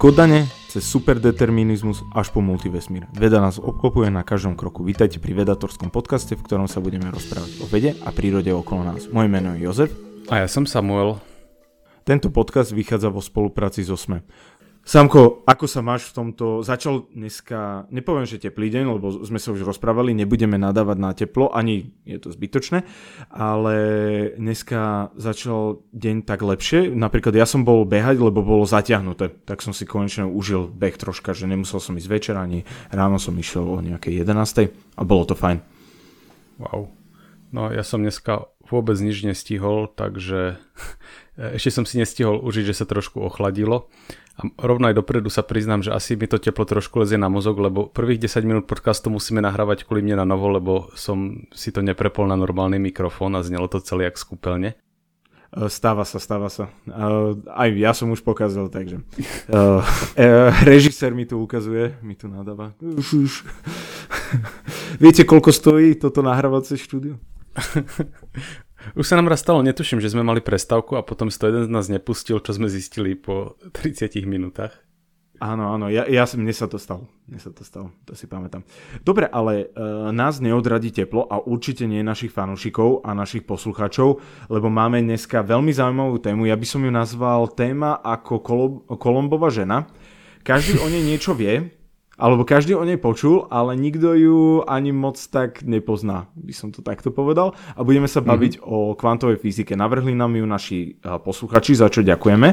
Kodane cez superdeterminizmus až po multivesmír. Veda nás obklopuje na každom kroku. Vítajte pri vedatorskom podcaste, v ktorom sa budeme rozprávať o vede a prírode okolo nás. Moje meno je Jozef. A ja som Samuel. Tento podcast vychádza vo spolupráci so SME. Samko, ako sa máš v tomto? Začal dneska, nepoviem, že teplý deň, lebo sme sa už rozprávali, nebudeme nadávať na teplo, ani je to zbytočné, ale dneska začal deň tak lepšie. Napríklad ja som bol behať, lebo bolo zatiahnuté, tak som si konečne užil beh troška, že nemusel som ísť večer, ani ráno som išiel o nejakej 11. a bolo to fajn. Wow. No ja som dneska vôbec nič nestihol, takže ešte som si nestihol užiť, že sa trošku ochladilo. A rovno aj dopredu sa priznám, že asi mi to teplo trošku lezie na mozog, lebo prvých 10 minút podcastu musíme nahrávať kvôli mne na novo, lebo som si to neprepol na normálny mikrofón a znelo to celé jak z kúpeľne. E, stáva sa, stáva sa. Uh, aj ja som už pokazal, takže. Uh, režisér mi tu ukazuje, mi tu nadáva. Viete, koľko stojí toto nahrávacie štúdio? Už sa nám raz stalo, netuším, že sme mali prestávku a potom to jeden z nás nepustil, čo sme zistili po 30 minútach. Áno, áno, ja, ja, mne sa to stalo, mne sa to stalo, to si pamätám. Dobre, ale e, nás neodradí teplo a určite nie našich fanúšikov a našich poslucháčov, lebo máme dneska veľmi zaujímavú tému, ja by som ju nazval téma ako Kolombova žena. Každý o nej niečo vie, alebo každý o nej počul, ale nikto ju ani moc tak nepozná, by som to takto povedal. A budeme sa baviť mm-hmm. o kvantovej fyzike. Navrhli nám ju naši posluchači, za čo ďakujeme.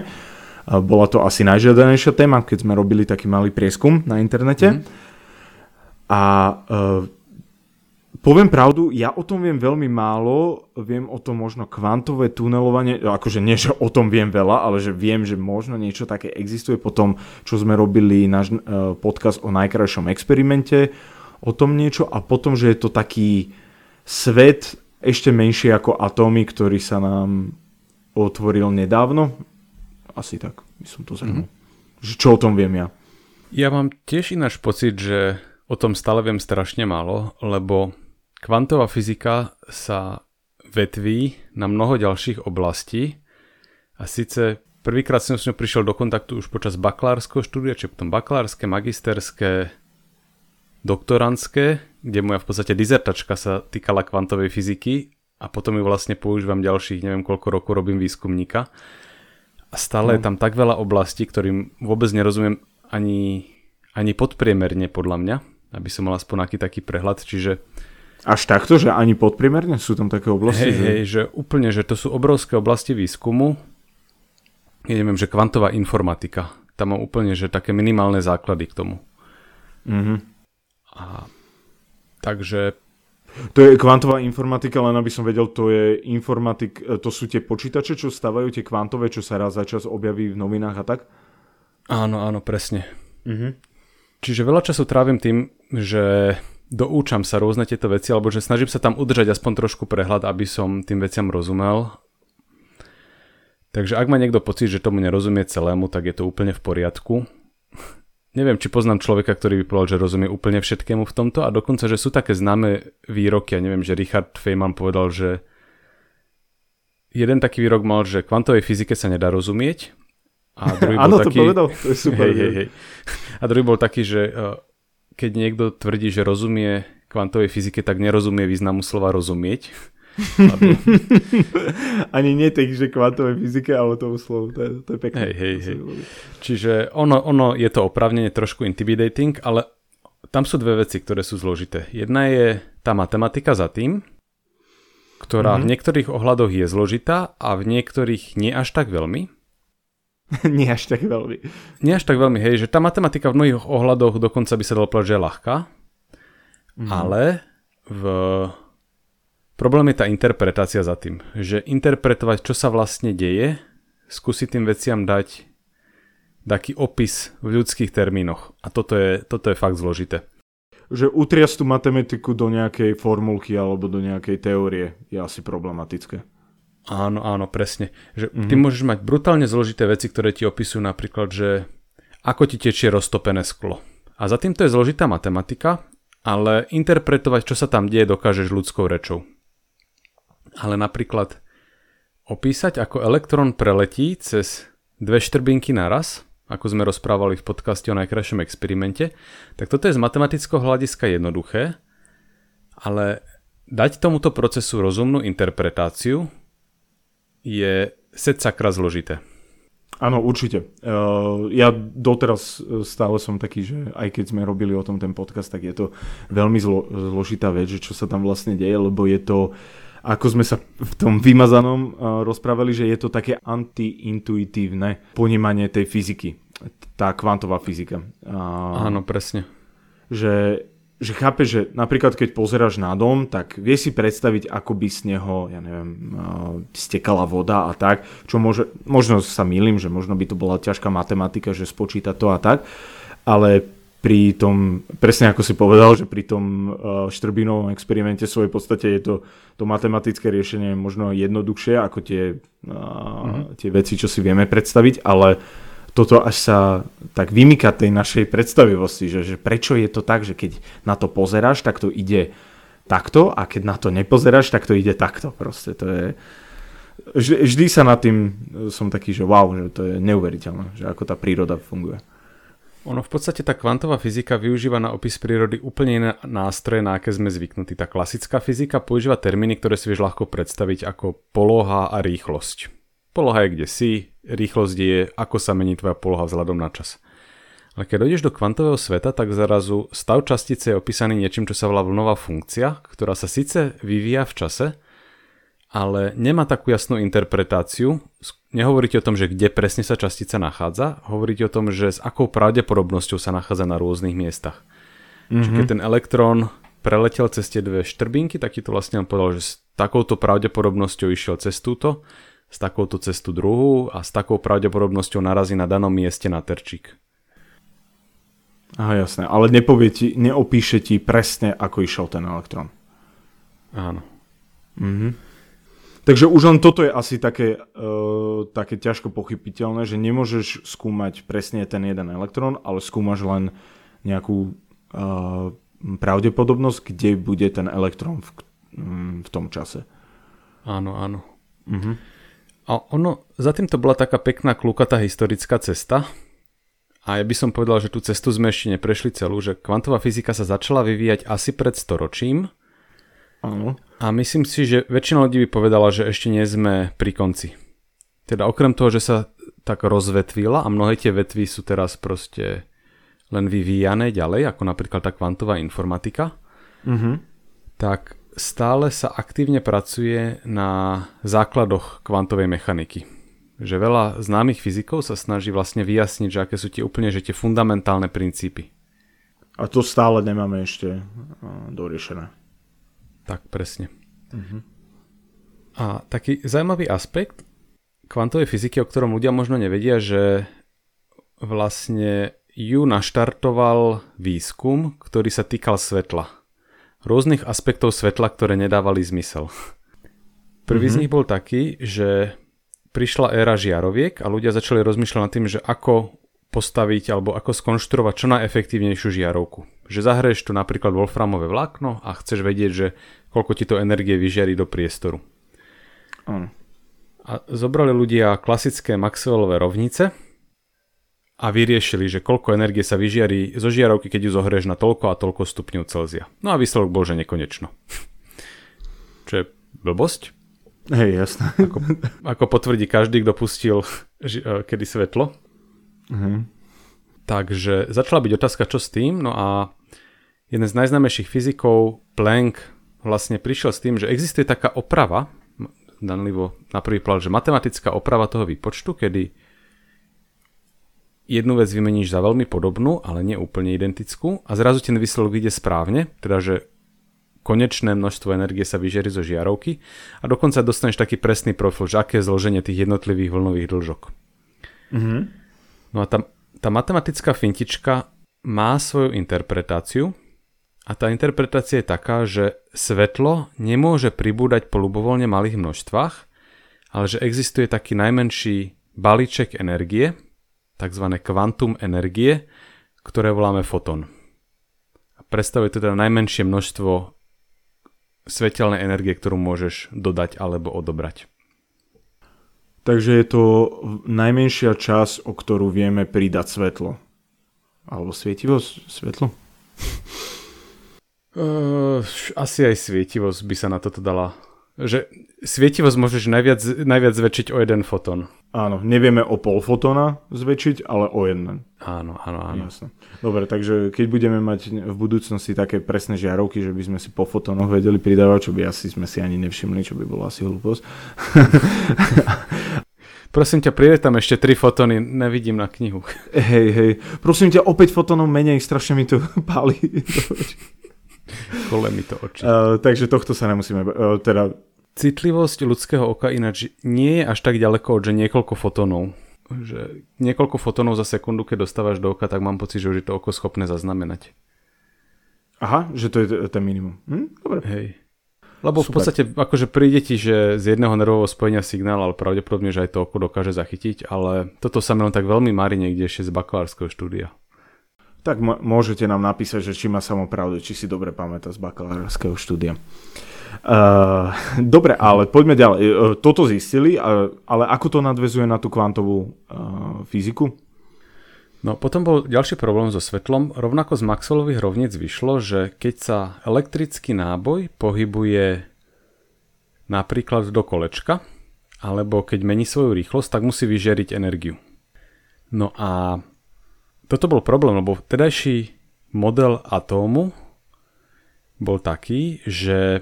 Bola to asi najžiadanejšia téma, keď sme robili taký malý prieskum na internete. Mm-hmm. A Poviem pravdu, ja o tom viem veľmi málo, viem o tom možno kvantové tunelovanie, akože nie, že o tom viem veľa, ale že viem, že možno niečo také existuje po tom, čo sme robili náš uh, podcast o najkrajšom experimente, o tom niečo a potom, že je to taký svet ešte menší ako atómy, ktorý sa nám otvoril nedávno. Asi tak, by som to zhrnul. Mm-hmm. Čo o tom viem ja? Ja mám tiež ináš pocit, že o tom stále viem strašne málo, lebo Kvantová fyzika sa vetví na mnoho ďalších oblastí a síce prvýkrát som s ňou prišiel do kontaktu už počas bakalárskeho štúdia, či potom bakalárske, magisterské, doktorantské, kde moja v podstate dizertačka sa týkala kvantovej fyziky a potom ju vlastne používam ďalších, neviem koľko rokov robím výskumníka. A stále no. je tam tak veľa oblastí, ktorým vôbec nerozumiem ani, ani podpriemerne podľa mňa, aby som mal aspoň aký taký prehľad, čiže až takto, že ani podpriemerne sú tam také oblasti? Hej, že... hej, že úplne, že to sú obrovské oblasti výskumu. Ja neviem, že kvantová informatika. Tam mám úplne, že také minimálne základy k tomu. Mm-hmm. A, takže... To je kvantová informatika, len aby som vedel, to je informatik, to sú tie počítače, čo stavajú tie kvantové, čo sa raz za čas objaví v novinách a tak? Áno, áno, presne. Mm-hmm. Čiže veľa času trávim tým, že doučam sa rôzne tieto veci, alebo že snažím sa tam udržať aspoň trošku prehľad, aby som tým veciam rozumel. Takže ak má niekto pocit, že tomu nerozumie celému, tak je to úplne v poriadku. Neviem, či poznám človeka, ktorý by povedal, že rozumie úplne všetkému v tomto a dokonca, že sú také známe výroky, ja neviem, že Richard Feynman povedal, že jeden taký výrok mal, že kvantovej fyzike sa nedá rozumieť a druhý bol taký... to povedal, to je super. Hej, hej, hej. A druhý bol taký, že uh, keď niekto tvrdí, že rozumie kvantovej fyzike, tak nerozumie významu slova rozumieť. Ani nie tak, že kvantovej fyzike, ale tomu slovu, to je, to je pekné. Hej, hej, hej. Čiže ono, ono je to opravnenie trošku intimidating, ale tam sú dve veci, ktoré sú zložité. Jedna je tá matematika za tým, ktorá mm-hmm. v mhm. niektorých ohľadoch je zložitá a v niektorých nie až tak veľmi. Nie až tak veľmi. Nie až tak veľmi, hej, že tá matematika v mnohých ohľadoch dokonca by sa dalo povedať, že je ľahká, mm. ale v... problém je tá interpretácia za tým, že interpretovať, čo sa vlastne deje, skúsiť tým veciam dať taký opis v ľudských termínoch. A toto je, toto je fakt zložité. Že utriasť tú matematiku do nejakej formulky alebo do nejakej teórie je asi problematické. Áno, áno, presne. Že mm-hmm. Ty môžeš mať brutálne zložité veci, ktoré ti opisujú napríklad, že ako ti tečie roztopené sklo. A za týmto je zložitá matematika, ale interpretovať, čo sa tam deje, dokážeš ľudskou rečou. Ale napríklad opísať, ako elektrón preletí cez dve štrbinky naraz ako sme rozprávali v podcaste o najkrajšom experimente, tak toto je z matematického hľadiska jednoduché, ale dať tomuto procesu rozumnú interpretáciu je set sakra zložité. Áno, určite. Uh, ja doteraz stále som taký, že aj keď sme robili o tom ten podcast, tak je to veľmi zlo, zložitá vec, že čo sa tam vlastne deje, lebo je to ako sme sa v tom vymazanom uh, rozprávali, že je to také antiintuitívne ponímanie tej fyziky, tá kvantová fyzika. Uh, Áno, presne. Že, že chápe, že napríklad keď pozeráš na dom, tak vie si predstaviť, ako by z neho, ja neviem, uh, stekala voda a tak, čo môže, možno sa milím, že možno by to bola ťažká matematika, že spočíta to a tak, ale pri tom, presne ako si povedal, že pri tom uh, štrbinovom experimente v svojej podstate je to, to matematické riešenie možno jednoduchšie ako tie, uh, uh-huh. tie veci, čo si vieme predstaviť, ale toto až sa tak vymýka tej našej predstavivosti, že, že prečo je to tak, že keď na to pozeráš, tak to ide takto a keď na to nepozeráš, tak to ide takto. Proste to je... Vždy, sa nad tým som taký, že wow, že to je neuveriteľné, že ako tá príroda funguje. Ono v podstate tá kvantová fyzika využíva na opis prírody úplne iné nástroje, na aké sme zvyknutí. Tá klasická fyzika používa termíny, ktoré si vieš ľahko predstaviť ako poloha a rýchlosť. Poloha je kde si, rýchlosť je ako sa mení tvoja poloha vzhľadom na čas. Ale keď dojdeš do kvantového sveta, tak zarazu stav častice je opísaný niečím, čo sa volá vlnová funkcia, ktorá sa síce vyvíja v čase, ale nemá takú jasnú interpretáciu. Nehovoríte o tom, že kde presne sa častica nachádza, hovoríte o tom, že s akou pravdepodobnosťou sa nachádza na rôznych miestach. Mm-hmm. Čiže keď ten elektrón preletel cez tie dve štrbinky, tak ti to vlastne on povedal, že s takouto pravdepodobnosťou išiel cez túto, s takouto cestu druhú a s takou pravdepodobnosťou narazí na danom mieste na terčík. Aha, jasné. Ale nepovie ti, neopíše ti presne, ako išiel ten elektrón. Áno. Mhm. Takže už len toto je asi také, uh, také ťažko pochybiteľné, že nemôžeš skúmať presne ten jeden elektrón, ale skúmaš len nejakú uh, pravdepodobnosť, kde bude ten elektrón v, um, v tom čase. Áno, áno. Uh-huh. A ono, za tým to bola taká pekná klukatá historická cesta. A ja by som povedal, že tú cestu sme ešte neprešli celú, že kvantová fyzika sa začala vyvíjať asi pred storočím. Áno. A myslím si, že väčšina ľudí by povedala, že ešte nie sme pri konci. Teda okrem toho, že sa tak rozvetvila a mnohé tie vetvy sú teraz proste len vyvíjané ďalej, ako napríklad tá kvantová informatika, mm-hmm. tak stále sa aktívne pracuje na základoch kvantovej mechaniky. Že veľa známych fyzikov sa snaží vlastne vyjasniť, že aké sú tie úplne že tie fundamentálne princípy. A to stále nemáme ešte doriešené. Tak, presne. Uh-huh. A taký zaujímavý aspekt kvantovej fyziky, o ktorom ľudia možno nevedia, že vlastne ju naštartoval výskum, ktorý sa týkal svetla. Rôznych aspektov svetla, ktoré nedávali zmysel. Prvý mm-hmm. z mhm. nich bol taký, že prišla éra žiaroviek a ľudia začali rozmýšľať nad tým, že ako postaviť alebo ako skonštruovať čo najefektívnejšiu žiarovku. Že zahraješ tu napríklad wolframové vlákno a chceš vedieť, že koľko ti to energie vyžiari do priestoru. Ano. A zobrali ľudia klasické Maxwellové rovnice a vyriešili, že koľko energie sa vyžiari zo žiarovky, keď ju zohrieš na toľko a toľko stupňov Celzia. No a výsledok bol, že nekonečno. Čo je blbosť? Hej, jasné. Ako, ako potvrdí každý, kto pustil e, kedy svetlo. Uh-huh. Takže začala byť otázka, čo s tým, no a jeden z najznámejších fyzikov, Planck, vlastne prišiel s tým, že existuje taká oprava, danlivo na prvý pohľad, že matematická oprava toho výpočtu, kedy jednu vec vymeníš za veľmi podobnú, ale nie úplne identickú a zrazu ten výsledok ide správne, teda že konečné množstvo energie sa vyžerí zo žiarovky a dokonca dostaneš taký presný profil, že aké je zloženie tých jednotlivých vlnových dĺžok. Mm-hmm. No a tá, tá matematická fintička má svoju interpretáciu a tá interpretácia je taká, že svetlo nemôže pribúdať po ľubovoľne malých množstvách, ale že existuje taký najmenší balíček energie, tzv. kvantum energie, ktoré voláme foton. Predstavuje to teda najmenšie množstvo svetelnej energie, ktorú môžeš dodať alebo odobrať. Takže je to najmenšia časť, o ktorú vieme pridať svetlo. Alebo svietivosť? Svetlo? Uh, asi aj svietivosť by sa na toto dala. Že svietivosť môžeš najviac, najviac zväčšiť o jeden fotón. Áno, nevieme o pol fotóna zväčšiť, ale o jeden. Áno, áno, áno. Jasne. Dobre, takže keď budeme mať v budúcnosti také presné žiarovky, že by sme si po fotónoch vedeli pridávať, čo by asi sme si ani nevšimli, čo by bolo asi hlúposť. Prosím ťa, prijede tam ešte tri fotóny, nevidím na knihu. Hej, hej. Prosím ťa, opäť fotónov menej, strašne mi to páli. Kole mi to oči. Uh, takže tohto sa nemusíme, uh, teda citlivosť ľudského oka ináč nie je až tak ďaleko od že niekoľko fotónov. Že niekoľko fotónov za sekundu, keď dostávaš do oka, tak mám pocit, že už je to oko schopné zaznamenať. Aha, že to je ten minimum. Hm? Dobre. Hej. Lebo Super. v podstate akože príde ti, že z jedného nervového spojenia signál, ale pravdepodobne, že aj to oko dokáže zachytiť, ale toto sa mi len tak veľmi marí niekde ešte z bakalárskeho štúdia. Tak môžete nám napísať, že či má samopravdu, či si dobre pamätá z bakalárskeho štúdia. Uh, dobre, ale poďme ďalej. Uh, toto zistili, ale ako to nadvezuje na tú kvantovú uh, fyziku? No potom bol ďalší problém so svetlom. Rovnako z Maxwellových rovnic vyšlo, že keď sa elektrický náboj pohybuje napríklad do kolečka, alebo keď mení svoju rýchlosť, tak musí vyžiariť energiu. No a toto bol problém, lebo vtedajší model atómu bol taký, že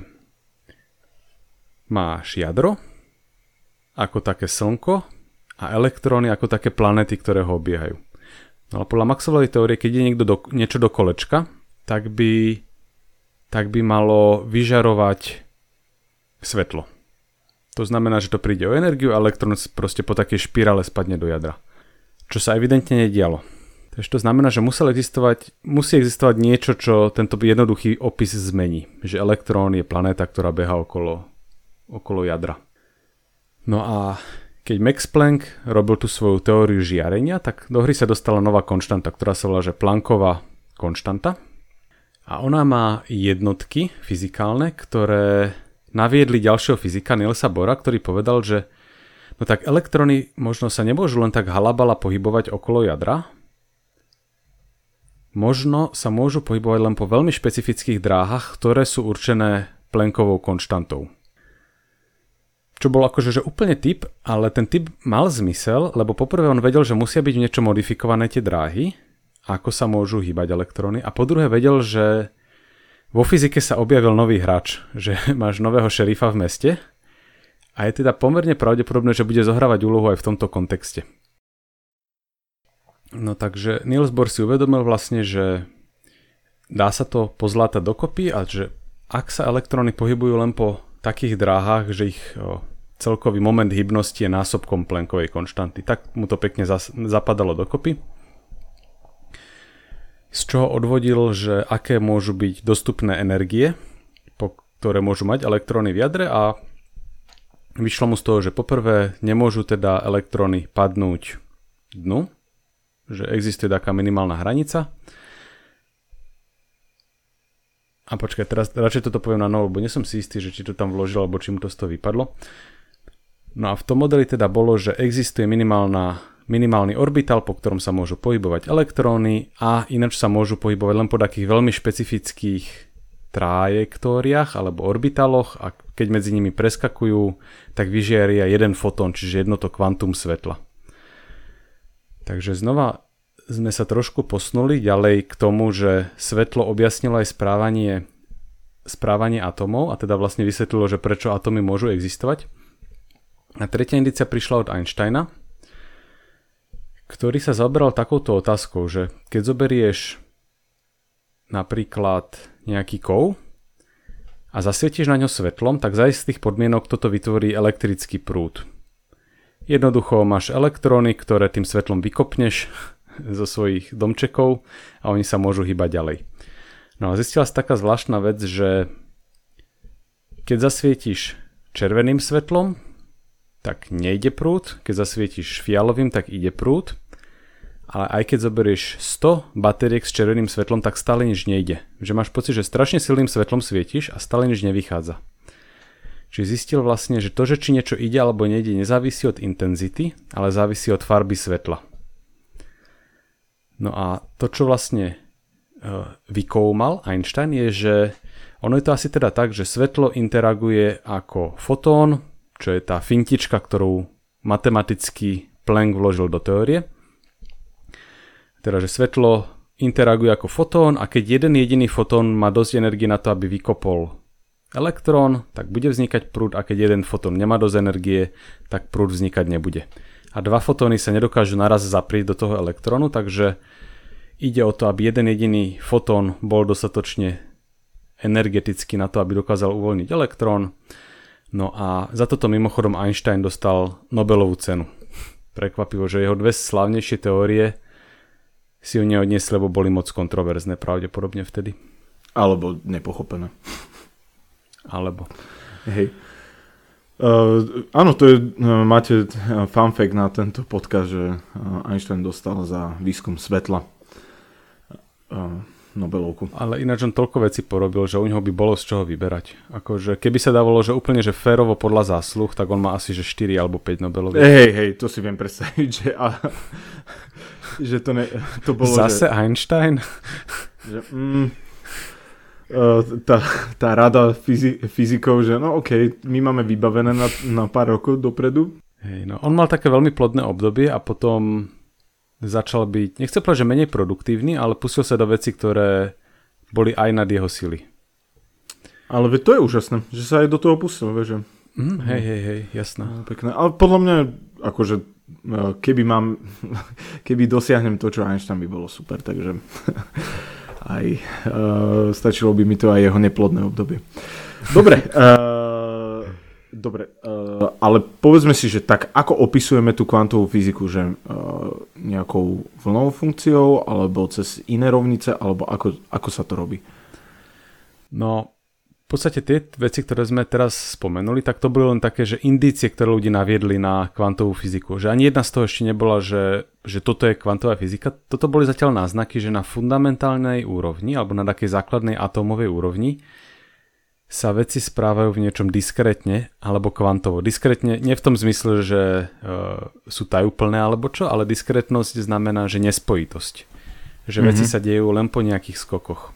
máš jadro ako také slnko a elektróny ako také planety, ktoré ho obiehajú. No ale podľa Maxwellovej teórie, keď je niekto do, niečo do kolečka, tak by, tak by malo vyžarovať svetlo. To znamená, že to príde o energiu a elektrón proste po takej špirále spadne do jadra. Čo sa evidentne nedialo. Takže to znamená, že musel existovať, musí existovať niečo, čo tento jednoduchý opis zmení. Že elektrón je planéta, ktorá beha okolo okolo jadra. No a keď Max Planck robil tú svoju teóriu žiarenia, tak do hry sa dostala nová konštanta, ktorá sa volá, že Plancková konštanta. A ona má jednotky fyzikálne, ktoré naviedli ďalšieho fyzika Nielsa Bora, ktorý povedal, že no tak elektrony možno sa nemôžu len tak halabala pohybovať okolo jadra, možno sa môžu pohybovať len po veľmi špecifických dráhach, ktoré sú určené Planckovou konštantou. Čo bol akože že úplne typ, ale ten typ mal zmysel, lebo poprvé on vedel, že musia byť niečo modifikované tie dráhy, ako sa môžu hýbať elektróny a po druhé vedel, že vo fyzike sa objavil nový hráč, že máš nového šerifa v meste a je teda pomerne pravdepodobné, že bude zohrávať úlohu aj v tomto kontexte. No takže Niels Bohr si uvedomil vlastne, že dá sa to pozlátať dokopy a že ak sa elektróny pohybujú len po takých dráhach, že ich celkový moment hybnosti je násobkom plenkovej konštanty. Tak mu to pekne zapadalo dokopy. Z čoho odvodil, že aké môžu byť dostupné energie, po, ktoré môžu mať elektróny v jadre a vyšlo mu z toho, že poprvé nemôžu teda elektróny padnúť dnu, že existuje taká minimálna hranica a počkaj, teraz radšej toto poviem na novo, lebo nie som si istý, že či to tam vložil, alebo či mu to z toho vypadlo. No a v tom modeli teda bolo, že existuje minimálna, minimálny orbitál, po ktorom sa môžu pohybovať elektróny a ináč sa môžu pohybovať len po takých veľmi špecifických trajektóriách alebo orbitáloch a keď medzi nimi preskakujú, tak vyžiaria jeden fotón, čiže jedno to kvantum svetla. Takže znova sme sa trošku posnuli ďalej k tomu, že svetlo objasnilo aj správanie, správanie atomov a teda vlastne vysvetlilo, že prečo atómy môžu existovať. A tretia indicia prišla od Einsteina, ktorý sa zaoberal takouto otázkou, že keď zoberieš napríklad nejaký kov a zasvietíš na ňo svetlom, tak za istých podmienok toto vytvorí elektrický prúd. Jednoducho máš elektróny, ktoré tým svetlom vykopneš zo svojich domčekov a oni sa môžu hýbať ďalej. No a zistila sa taká zvláštna vec, že keď zasvietíš červeným svetlom, tak nejde prúd, keď zasvietíš fialovým, tak ide prúd, ale aj keď zoberieš 100 batériek s červeným svetlom, tak stále nič nejde. Že máš pocit, že strašne silným svetlom svietíš a stále nič nevychádza. Čiže zistil vlastne, že to, že či niečo ide alebo nejde, nezávisí od intenzity, ale závisí od farby svetla. No a to, čo vlastne uh, vykoumal Einstein, je, že ono je to asi teda tak, že svetlo interaguje ako fotón, čo je tá fintička, ktorú matematicky Planck vložil do teórie. Teda, že svetlo interaguje ako fotón a keď jeden jediný fotón má dosť energie na to, aby vykopol elektrón, tak bude vznikať prúd a keď jeden fotón nemá dosť energie, tak prúd vznikať nebude. A dva fotóny sa nedokážu naraz zaprieť do toho elektrónu, takže ide o to, aby jeden jediný fotón bol dostatočne energeticky na to, aby dokázal uvoľniť elektrón. No a za toto mimochodom Einstein dostal Nobelovú cenu. Prekvapivo, že jeho dve slavnejšie teórie si ju neodniesli, lebo boli moc kontroverzné pravdepodobne vtedy. Alebo nepochopené. Alebo. Hej. Uh, áno, to je, uh, máte uh, fun fact na tento podcast, že uh, Einstein dostal za výskum svetla uh, Nobelovku. Ale ináč on toľko vecí porobil, že u neho by bolo z čoho vyberať. Akože keby sa dávalo, že úplne že férovo podľa zásluh, tak on má asi že 4 alebo 5 Nobeloviek. Hej, hej, to si viem predstaviť, že, a, že to, ne, to bolo... Zase že, Einstein? Že, mm, tá, tá rada fyzi- fyzikov, že no ok, my máme vybavené na, na pár rokov dopredu. Hej, no on mal také veľmi plodné obdobie a potom začal byť, nechcem povedať, že menej produktívny, ale pustil sa do veci, ktoré boli aj nad jeho sily. Ale to je úžasné, že sa aj do toho pustil, vieš. Že... Mm, hej, hej, hej, jasné. No, pekné. Ale podľa mňa, akože, keby mám, keby dosiahnem to, čo Einstein by bolo super, takže aj uh, stačilo by mi to aj jeho neplodné obdobie. Dobre, uh, dobre uh, ale povedzme si, že tak ako opisujeme tú kvantovú fyziku, že uh, nejakou vlnovou funkciou, alebo cez iné rovnice, alebo ako, ako sa to robí? No, v podstate tie veci, ktoré sme teraz spomenuli, tak to boli len také, že indície, ktoré ľudí naviedli na kvantovú fyziku. Že ani jedna z toho ešte nebola, že, že toto je kvantová fyzika. Toto boli zatiaľ náznaky, že na fundamentálnej úrovni alebo na takej základnej atómovej úrovni sa veci správajú v niečom diskrétne alebo kvantovo. Diskrétne nie v tom zmysle, že e, sú tajúplné alebo čo, ale diskrétnosť znamená, že nespojitosť. Že mm-hmm. veci sa dejú len po nejakých skokoch.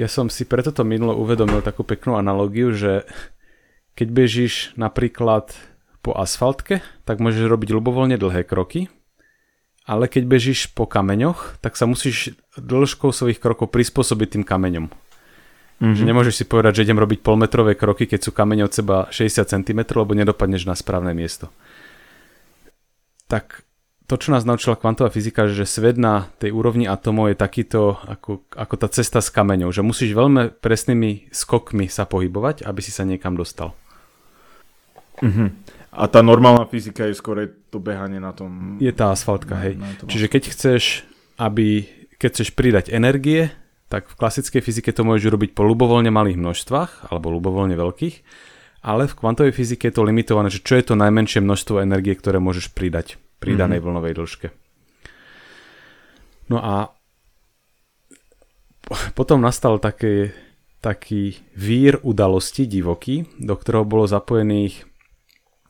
Ja som si preto to minulo uvedomil takú peknú analogiu, že keď bežíš napríklad po asfaltke, tak môžeš robiť ľubovoľne dlhé kroky, ale keď bežíš po kameňoch, tak sa musíš dĺžkou svojich krokov prispôsobiť tým kameňom. Mm-hmm. Že nemôžeš si povedať, že idem robiť polmetrové kroky, keď sú kamene od seba 60 cm, lebo nedopadneš na správne miesto. Tak to, čo nás naučila kvantová fyzika, že svet na tej úrovni atomov je takýto ako, ako tá cesta s kameňou, že musíš veľmi presnými skokmi sa pohybovať, aby si sa niekam dostal. Uh-huh. A tá normálna fyzika je skôr to behanie na tom... Je tá asfaltka, na, hej. Na Čiže keď chceš, aby, keď chceš pridať energie, tak v klasickej fyzike to môžeš robiť po ľubovoľne malých množstvách, alebo ľubovoľne veľkých, ale v kvantovej fyzike je to limitované, že čo je to najmenšie množstvo energie, ktoré môžeš pridať pri danej mm-hmm. vlnovej dĺžke. No a potom nastal taký, taký vír udalostí divoký, do ktorého bolo zapojených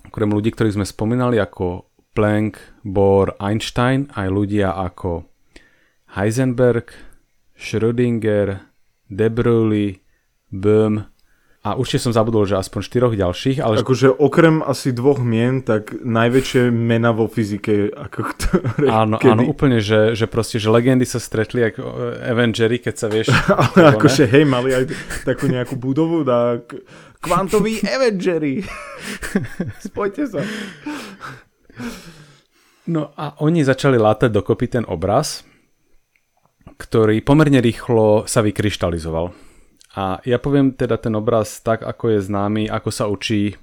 okrem ľudí, ktorých sme spomínali ako Planck, Bohr, Einstein, aj ľudia ako Heisenberg, Schrödinger, De Broglie, Böhm a určite som zabudol, že aspoň štyroch ďalších. Ale... Akože okrem asi dvoch mien, tak najväčšie mena vo fyzike, ako ktoré... Áno, kedy... áno, úplne, že, že proste, že legendy sa stretli ako Avengery, keď sa vieš... ale akože hej, mali aj takú nejakú budovu, tak kvantoví Avengery. Spojte sa. No a oni začali látať dokopy ten obraz, ktorý pomerne rýchlo sa vykryštalizoval a ja poviem teda ten obraz tak, ako je známy, ako sa učí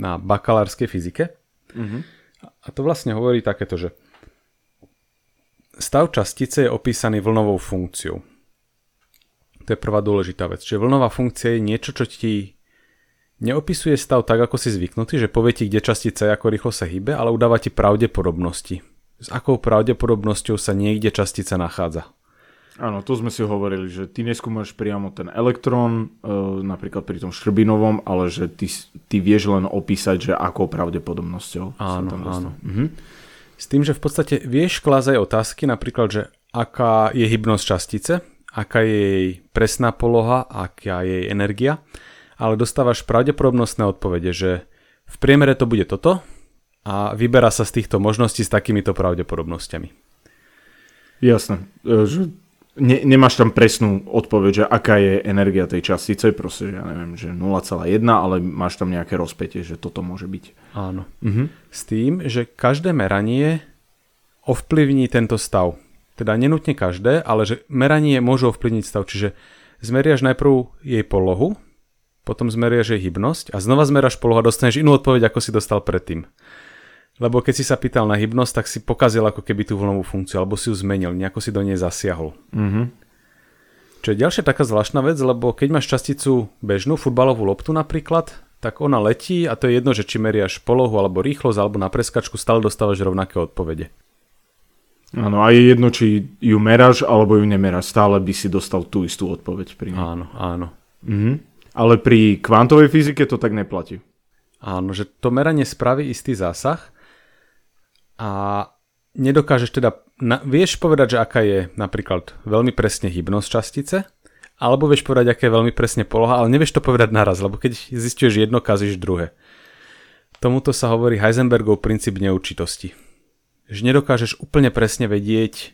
na bakalárskej fyzike. Mm-hmm. A to vlastne hovorí takéto, že stav častice je opísaný vlnovou funkciou. To je prvá dôležitá vec. Čiže vlnová funkcia je niečo, čo ti neopisuje stav tak, ako si zvyknutý, že povie ti, kde častica je, ako rýchlo sa hýbe, ale udáva ti pravdepodobnosti. S akou pravdepodobnosťou sa niekde častica nachádza. Áno, to sme si hovorili, že ty neskúmaš priamo ten elektrón, e, napríklad pri tom Šrbinovom, ale že ty, ty vieš len opísať, že akou pravdepodobnosťou áno, sa tam áno. Mhm. S tým, že v podstate vieš klásť aj otázky, napríklad, že aká je hybnosť častice, aká je jej presná poloha, aká je jej energia, ale dostávaš pravdepodobnostné odpovede, že v priemere to bude toto a vyberá sa z týchto možností s takýmito pravdepodobnosťami. Jasné, e, že ne, nemáš tam presnú odpoveď, že aká je energia tej častice, proste, ja neviem, že 0,1, ale máš tam nejaké rozpätie, že toto môže byť. Áno. Mhm. S tým, že každé meranie ovplyvní tento stav. Teda nenutne každé, ale že meranie môže ovplyvniť stav. Čiže zmeriaš najprv jej polohu, potom zmeriaš jej hybnosť a znova zmeraš polohu a dostaneš inú odpoveď, ako si dostal predtým. Lebo keď si sa pýtal na hybnosť, tak si pokazil ako keby tú vlnovú funkciu, alebo si ju zmenil, nejako si do nej zasiahol. Mm-hmm. Čo je ďalšia taká zvláštna vec, lebo keď máš časticu bežnú, futbalovú loptu napríklad, tak ona letí a to je jedno, že či meriaš polohu alebo rýchlosť alebo na preskačku, stále dostávaš rovnaké odpovede. Áno, a je jedno, či ju meráš alebo ju nemeráš, stále by si dostal tú istú odpoveď pri nej. Áno, áno. Mhm. Ale pri kvantovej fyzike to tak neplatí. Áno, že to meranie spraví istý zásah, a nedokážeš teda, na, vieš povedať, že aká je napríklad veľmi presne hybnosť častice, alebo vieš povedať, aká je veľmi presne poloha, ale nevieš to povedať naraz, lebo keď zistuješ jedno, kazíš druhé. Tomuto sa hovorí Heisenbergov princíp neurčitosti. Že nedokážeš úplne presne vedieť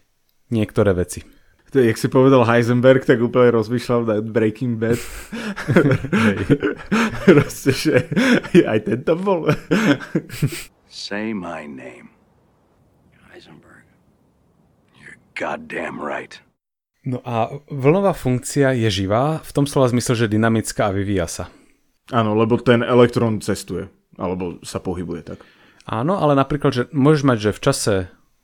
niektoré veci. To, jak si povedal Heisenberg, tak úplne rozmýšľam nad Breaking Bad. Proste, že aj tento bol. Say my name. Goddamn right. No a vlnová funkcia je živá, v tom slova zmysle, že dynamická a vyvíja sa. Áno, lebo ten elektrón cestuje, alebo sa pohybuje tak. Áno, ale napríklad, že môžeš mať, že v čase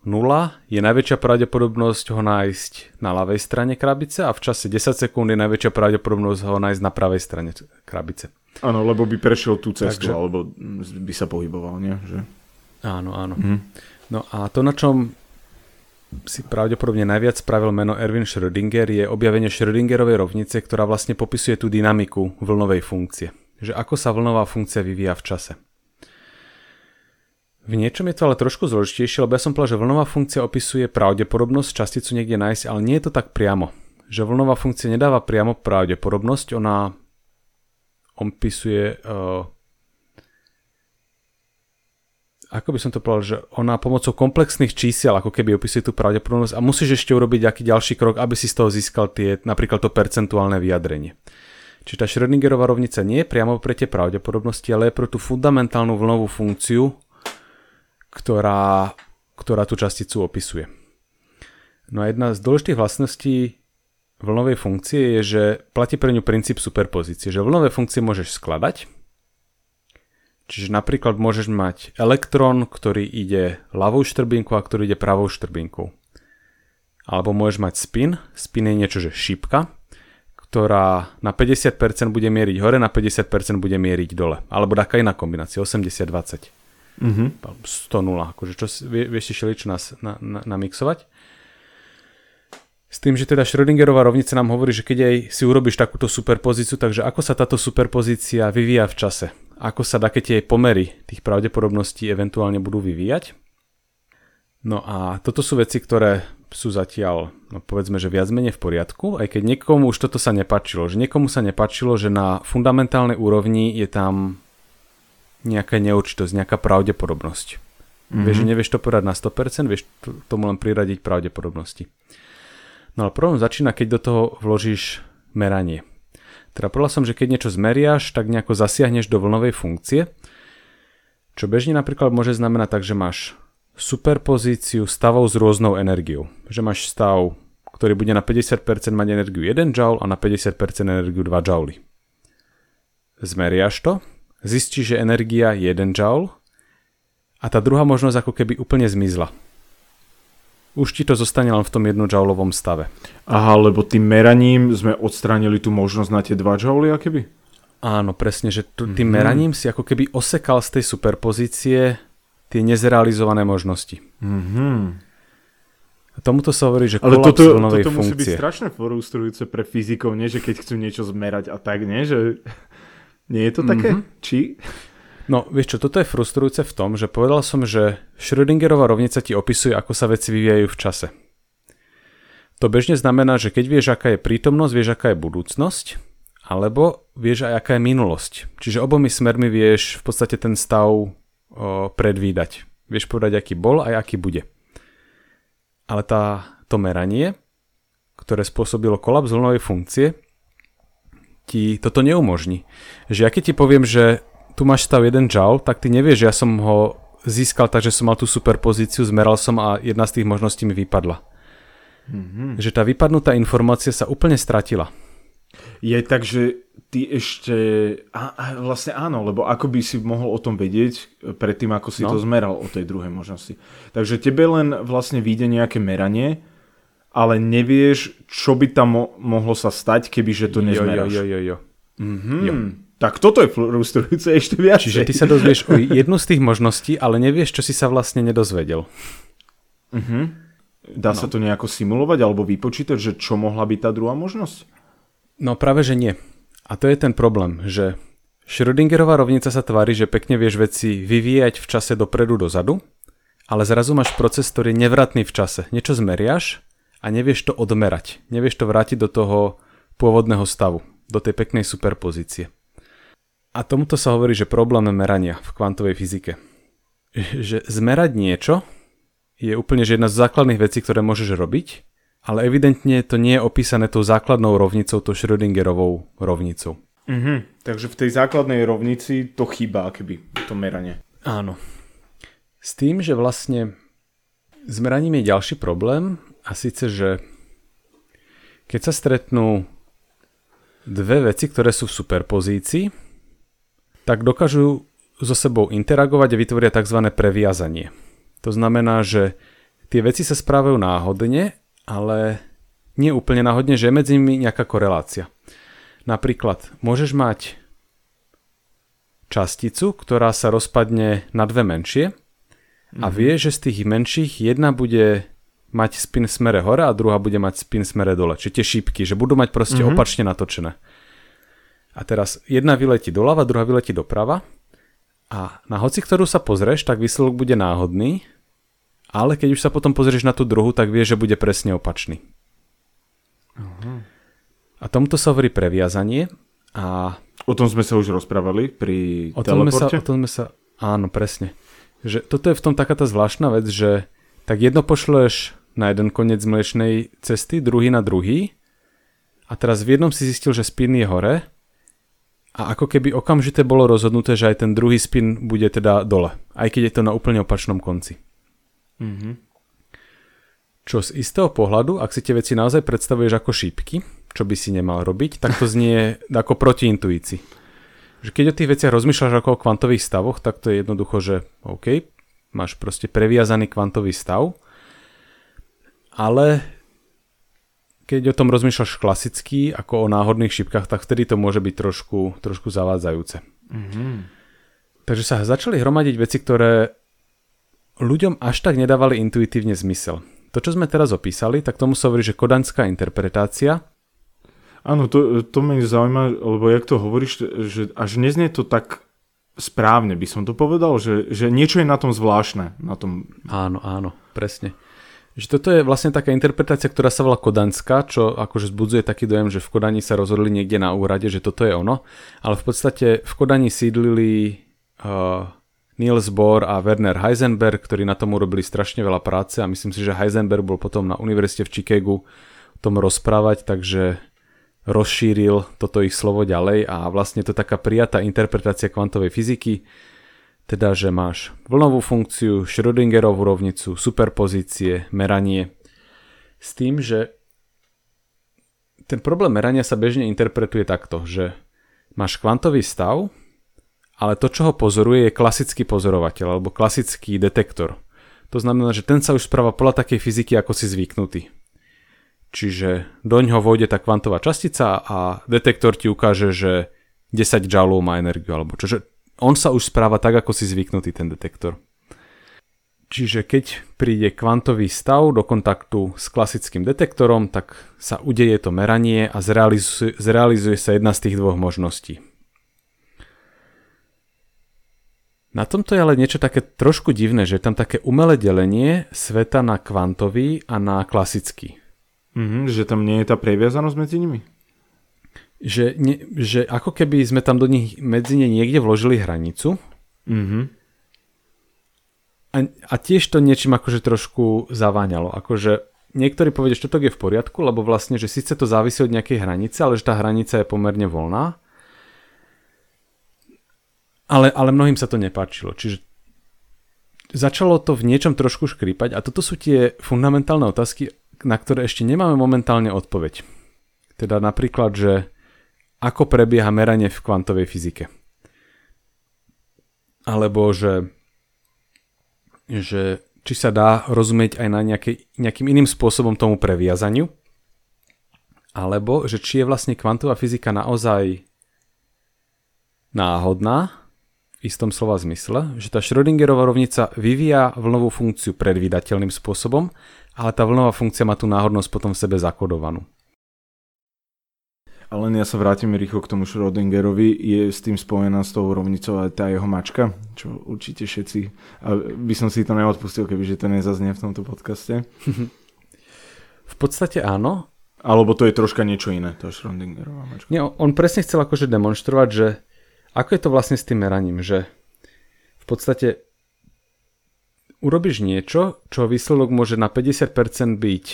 0 je najväčšia pravdepodobnosť ho nájsť na ľavej strane krabice a v čase 10 sekúnd je najväčšia pravdepodobnosť ho nájsť na pravej strane krabice. Áno, lebo by prešiel tú cestu, Takže... alebo by sa pohyboval, nie? Že... Áno, áno. Hm. No a to, na čom si pravdepodobne najviac spravil meno Erwin Schrödinger, je objavenie Schrödingerovej rovnice, ktorá vlastne popisuje tú dynamiku vlnovej funkcie. Že ako sa vlnová funkcia vyvíja v čase. V niečom je to ale trošku zložitejšie, lebo ja som povedal, že vlnová funkcia opisuje pravdepodobnosť časticu niekde nájsť, ale nie je to tak priamo. Že vlnová funkcia nedáva priamo pravdepodobnosť, ona opisuje uh, ako by som to povedal, že ona pomocou komplexných čísiel ako keby opisuje tú pravdepodobnosť a musíš ešte urobiť aký ďalší krok, aby si z toho získal tie, napríklad to percentuálne vyjadrenie. Čiže tá Schrödingerová rovnica nie je priamo pre tie pravdepodobnosti, ale je pre tú fundamentálnu vlnovú funkciu, ktorá, ktorá tú časticu opisuje. No a jedna z dôležitých vlastností vlnovej funkcie je, že platí pre ňu princíp superpozície, že vlnové funkcie môžeš skladať, Čiže napríklad môžeš mať elektrón, ktorý ide ľavou štrbinkou a ktorý ide pravou štrbinkou. Alebo môžeš mať spin. Spin je niečo, že šípka, ktorá na 50% bude mieriť hore, na 50% bude mieriť dole. Alebo taká iná kombinácia, 80-20. Mm-hmm. 100-0, akože čo, vie, vieš si šeličo nás na, na, namixovať. S tým, že teda Schrödingerová rovnica nám hovorí, že keď aj si urobíš takúto superpozíciu, takže ako sa táto superpozícia vyvíja v čase ako sa také tie pomery tých pravdepodobností eventuálne budú vyvíjať. No a toto sú veci, ktoré sú zatiaľ, no povedzme, že viac menej v poriadku, aj keď niekomu už toto sa nepačilo, že niekomu sa nepačilo, že na fundamentálnej úrovni je tam nejaká neurčitosť, nejaká pravdepodobnosť. Mm-hmm. Vieš, že nevieš to povedať na 100%, vieš tomu len priradiť pravdepodobnosti. No ale problém začína, keď do toho vložíš meranie. Teda povedal som, že keď niečo zmeriaš, tak nejako zasiahneš do vlnovej funkcie, čo bežne napríklad môže znamenať tak, že máš superpozíciu stavov s rôznou energiou. Že máš stav, ktorý bude na 50% mať energiu 1 Joule a na 50% energiu 2 Joule. Zmeriaš to, zistíš, že energia je 1 Joule a tá druhá možnosť ako keby úplne zmizla už ti to zostane len v tom jednojoulovom stave. Aha, lebo tým meraním sme odstránili tú možnosť na tie 2 jouly, keby? Áno, presne, že t- tým mm-hmm. meraním si ako keby osekal z tej superpozície tie nezrealizované možnosti. Mm-hmm. Tomuto sa hovorí, že Ale toto, toto musí byť funkcie. strašne frustrujúce pre fyzikov, nie? Že keď chcú niečo zmerať a tak, nie? Že... Nie je to také? Mhm. Či? No, vieš čo, toto je frustrujúce v tom, že povedal som, že Schrödingerová rovnica ti opisuje, ako sa veci vyvíjajú v čase. To bežne znamená, že keď vieš, aká je prítomnosť, vieš, aká je budúcnosť, alebo vieš aj, aká je minulosť. Čiže obomi smermi vieš v podstate ten stav o, predvídať. Vieš povedať, aký bol aj aký bude. Ale tá, to meranie, ktoré spôsobilo kolaps vlnovej funkcie, ti toto neumožní. Že ja keď ti poviem, že tu máš stav 1 joule, tak ty nevieš, že ja som ho získal tak, že som mal tú superpozíciu, zmeral som a jedna z tých možností mi vypadla. Mm-hmm. Že tá vypadnutá informácia sa úplne stratila. Je tak, že ty ešte... A, a vlastne áno, lebo ako by si mohol o tom vedieť predtým, ako si No. to zmeral o tej druhej možnosti. Takže tebe len vlastne vyjde nejaké meranie, ale nevieš, čo by tam mo- mohlo sa stať, keby že to nezmeráš. Jo, jo, jo, jo. Mhm. Jo. Tak toto je frustrujúce ešte viac. Čiže ty sa dozvieš o jednu z tých možností, ale nevieš, čo si sa vlastne nedozvedel. Dá sa to nejako simulovať alebo vypočítať, že čo mohla byť tá druhá možnosť? No práve, že nie. A to je ten problém, že Schrödingerová rovnica sa tvári, že pekne vieš veci vyvíjať v čase dopredu dozadu, ale zrazu máš proces, ktorý je nevratný v čase. Niečo zmeriaš a nevieš to odmerať. Nevieš to vrátiť do toho pôvodného stavu, do tej peknej superpozície. A tomuto sa hovorí, že problém merania v kvantovej fyzike. Že zmerať niečo je úplne že jedna z základných vecí, ktoré môžeš robiť, ale evidentne to nie je opísané tou základnou rovnicou, tou Schrödingerovou rovnicou. Mhm. Takže v tej základnej rovnici to chýba, keby to meranie. Áno. S tým, že vlastne s meraním je ďalší problém a síce, že keď sa stretnú dve veci, ktoré sú v superpozícii, tak dokážu so sebou interagovať a vytvoria tzv. previazanie. To znamená, že tie veci sa správajú náhodne, ale nie úplne náhodne, že je medzi nimi nejaká korelácia. Napríklad môžeš mať časticu, ktorá sa rozpadne na dve menšie a vie, že z tých menších jedna bude mať spin v smere hore a druhá bude mať spin v smere dole. Čiže tie šípky, že budú mať proste mm-hmm. opačne natočené. A teraz jedna vyletí doľava, druhá vyletí doprava a na hoci ktorú sa pozrieš, tak výsledok bude náhodný, ale keď už sa potom pozrieš na tú druhú, tak vieš, že bude presne opačný. A tomuto sa hovorí previazanie a O tom sme sa už rozprávali pri o tom, sme sa, teleporte. o tom sme sa... Áno, presne. Že toto je v tom taká tá zvláštna vec, že tak jedno pošleš na jeden koniec mliečnej cesty, druhý na druhý a teraz v jednom si zistil, že spin je hore a ako keby okamžite bolo rozhodnuté, že aj ten druhý spin bude teda dole, aj keď je to na úplne opačnom konci. Mhm. Čo z istého pohľadu, ak si tie veci naozaj predstavuješ ako šípky, čo by si nemal robiť, tak to znie ako proti intuícii. Že keď o tých veciach rozmýšľaš ako o kvantových stavoch, tak to je jednoducho, že OK, máš proste previazaný kvantový stav, ale keď o tom rozmýšľaš klasicky, ako o náhodných šipkách, tak vtedy to môže byť trošku, trošku zavádzajúce. Mhm. Takže sa začali hromadiť veci, ktoré ľuďom až tak nedávali intuitívne zmysel. To, čo sme teraz opísali, tak tomu sa hovorí, že kodanská interpretácia. Áno, to, to ma zaujíma, lebo jak to hovoríš, že až neznie to tak správne, by som to povedal, že, že niečo je na tom zvláštne. Na tom... Áno, áno, presne. Že toto je vlastne taká interpretácia, ktorá sa volá kodanská, čo akože zbudzuje taký dojem, že v Kodani sa rozhodli niekde na úrade, že toto je ono, ale v podstate v Kodani sídlili uh, Niels Bohr a Werner Heisenberg, ktorí na tom urobili strašne veľa práce a myslím si, že Heisenberg bol potom na univerzite v Chicagu o tom rozprávať, takže rozšíril toto ich slovo ďalej a vlastne to taká prijatá interpretácia kvantovej fyziky, teda že máš vlnovú funkciu, Schrödingerovú rovnicu, superpozície, meranie, s tým, že ten problém merania sa bežne interpretuje takto, že máš kvantový stav, ale to, čo ho pozoruje, je klasický pozorovateľ alebo klasický detektor. To znamená, že ten sa už správa podľa takej fyziky, ako si zvyknutý. Čiže do ňoho vojde tá kvantová častica a detektor ti ukáže, že 10 joulov má energiu, alebo čože on sa už správa tak, ako si zvyknutý ten detektor. Čiže keď príde kvantový stav do kontaktu s klasickým detektorom, tak sa udeje to meranie a zrealizuje, zrealizuje sa jedna z tých dvoch možností. Na tomto je ale niečo také trošku divné, že je tam také umelé delenie sveta na kvantový a na klasický. Mm-hmm, že tam nie je tá previazanosť medzi nimi? Že, ne, že ako keby sme tam do nich medzi ne niekde vložili hranicu Mm-hmm. a, a tiež to niečím akože trošku zaváňalo. Akože niektorí povedia, že toto je v poriadku, lebo vlastne, že síce to závisí od nejakej hranice, ale že tá hranica je pomerne voľná. Ale, ale mnohým sa to nepáčilo. Čiže začalo to v niečom trošku škrípať a toto sú tie fundamentálne otázky, na ktoré ešte nemáme momentálne odpoveď. Teda napríklad, že ako prebieha meranie v kvantovej fyzike. Alebo že, že či sa dá rozumieť aj na nejaký, nejakým iným spôsobom tomu previazaniu. Alebo že či je vlastne kvantová fyzika naozaj náhodná, v istom slova zmysle, že tá Schrödingerová rovnica vyvíja vlnovú funkciu predvídateľným spôsobom, ale tá vlnová funkcia má tú náhodnosť potom v sebe zakodovanú. Ale ja sa vrátim rýchlo k tomu Schrödingerovi. Je s tým spojená s tou rovnicou aj tá jeho mačka, čo určite všetci... A by som si to neodpustil, kebyže to nezaznie v tomto podcaste. v podstate áno. Alebo to je troška niečo iné, tá Schrödingerová mačka. Nie, on presne chcel akože demonstrovať, že ako je to vlastne s tým meraním, že v podstate urobíš niečo, čo výsledok môže na 50% byť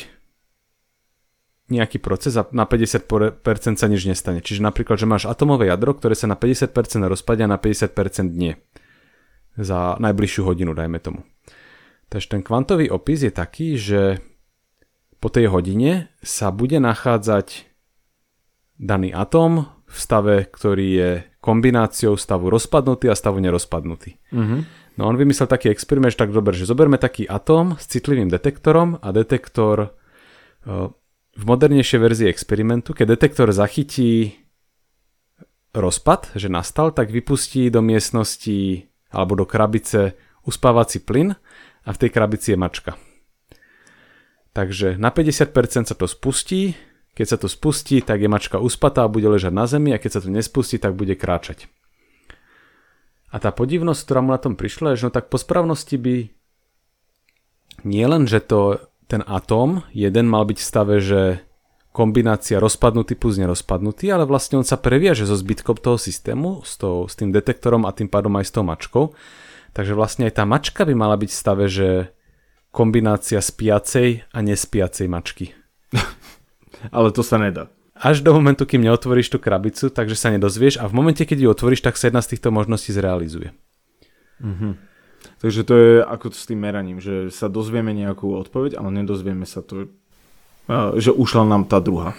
nejaký proces a na 50% sa nič nestane. Čiže napríklad, že máš atomové jadro, ktoré sa na 50% rozpadia a na 50% nie. Za najbližšiu hodinu, dajme tomu. Takže ten kvantový opis je taký, že po tej hodine sa bude nachádzať daný atom v stave, ktorý je kombináciou stavu rozpadnutý a stavu nerozpadnutý. Mm-hmm. No on vymyslel taký experiment, že tak dobre, že zoberme taký atóm s citlivým detektorom a detektor uh, v modernejšej verzii experimentu, keď detektor zachytí rozpad, že nastal, tak vypustí do miestnosti alebo do krabice uspávací plyn a v tej krabici je mačka. Takže na 50% sa to spustí, keď sa to spustí, tak je mačka uspatá a bude ležať na zemi a keď sa to nespustí, tak bude kráčať. A tá podivnosť, ktorá mu na tom prišla, je, že no tak po správnosti by nie len, že to ten atóm jeden mal byť v stave, že kombinácia rozpadnutý plus nerozpadnutý, ale vlastne on sa previaže so zbytkom toho systému, s, tou, s tým detektorom a tým pádom aj s tou mačkou. Takže vlastne aj tá mačka by mala byť v stave, že kombinácia spiacej a nespiacej mačky. Ale to sa nedá. Až do momentu, kým neotvoríš tú krabicu, takže sa nedozvieš a v momente, keď ju otvoríš, tak sa jedna z týchto možností zrealizuje. Mhm. Takže to je ako s tým meraním, že sa dozvieme nejakú odpoveď, ale nedozvieme sa to, že ušla nám tá druhá.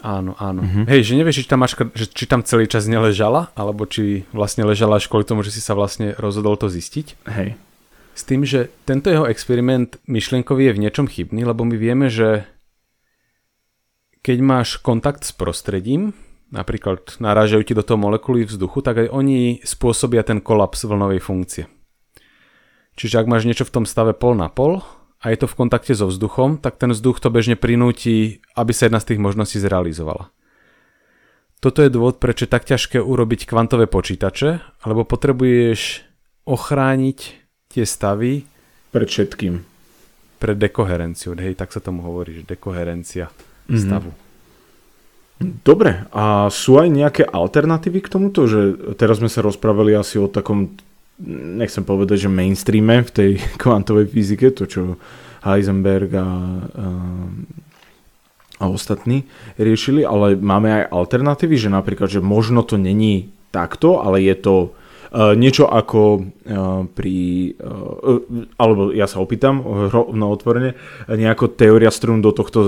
Áno, áno. Uh-huh. Hej, že nevieš, či tam, mačka, že, či tam celý čas neležala, alebo či vlastne ležala až kvôli tomu, že si sa vlastne rozhodol to zistiť. Hej. S tým, že tento jeho experiment myšlienkový je v niečom chybný, lebo my vieme, že keď máš kontakt s prostredím, napríklad narážajú ti do toho molekuly vzduchu, tak aj oni spôsobia ten kolaps vlnovej funkcie. Čiže ak máš niečo v tom stave pol na pol a je to v kontakte so vzduchom, tak ten vzduch to bežne prinúti, aby sa jedna z tých možností zrealizovala. Toto je dôvod, prečo je tak ťažké urobiť kvantové počítače, lebo potrebuješ ochrániť tie stavy pred všetkým. Pred dekoherenciou, hej, tak sa tomu hovorí, že dekoherencia mm-hmm. stavu. Dobre, a sú aj nejaké alternatívy k tomuto, že teraz sme sa rozprávali asi o takom, nechcem povedať, že mainstreame v tej kvantovej fyzike, to čo Heisenberg a, a, a ostatní riešili, ale máme aj alternatívy, že napríklad, že možno to není takto, ale je to Eh, niečo ako uh, pri, uh, alebo ja sa opýtam rovno otvorene, nejako teória strún do tohto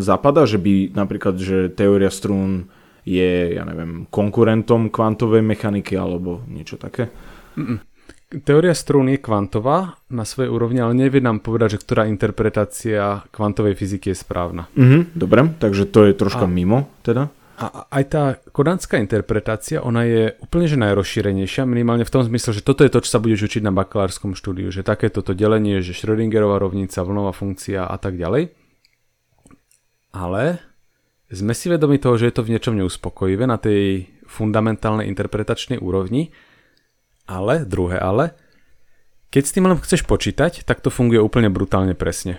zapada, že by napríklad, že teória strún je, ja neviem, konkurentom kvantovej mechaniky alebo niečo také? Mm-mm. Teória strún je kvantová na svojej úrovni, ale nevie nám povedať, že ktorá interpretácia kvantovej fyziky je správna. Mhm, dobre, takže to je troška A... mimo teda. A aj tá kodanská interpretácia, ona je úplne že najrozšírenejšia, minimálne v tom zmysle, že toto je to, čo sa budeš učiť na bakalárskom štúdiu, že takéto to delenie, že Schrödingerová rovnica, vlnová funkcia a tak ďalej. Ale sme si vedomi toho, že je to v niečom neuspokojivé na tej fundamentálnej interpretačnej úrovni, ale, druhé ale, keď s tým len chceš počítať, tak to funguje úplne brutálne presne.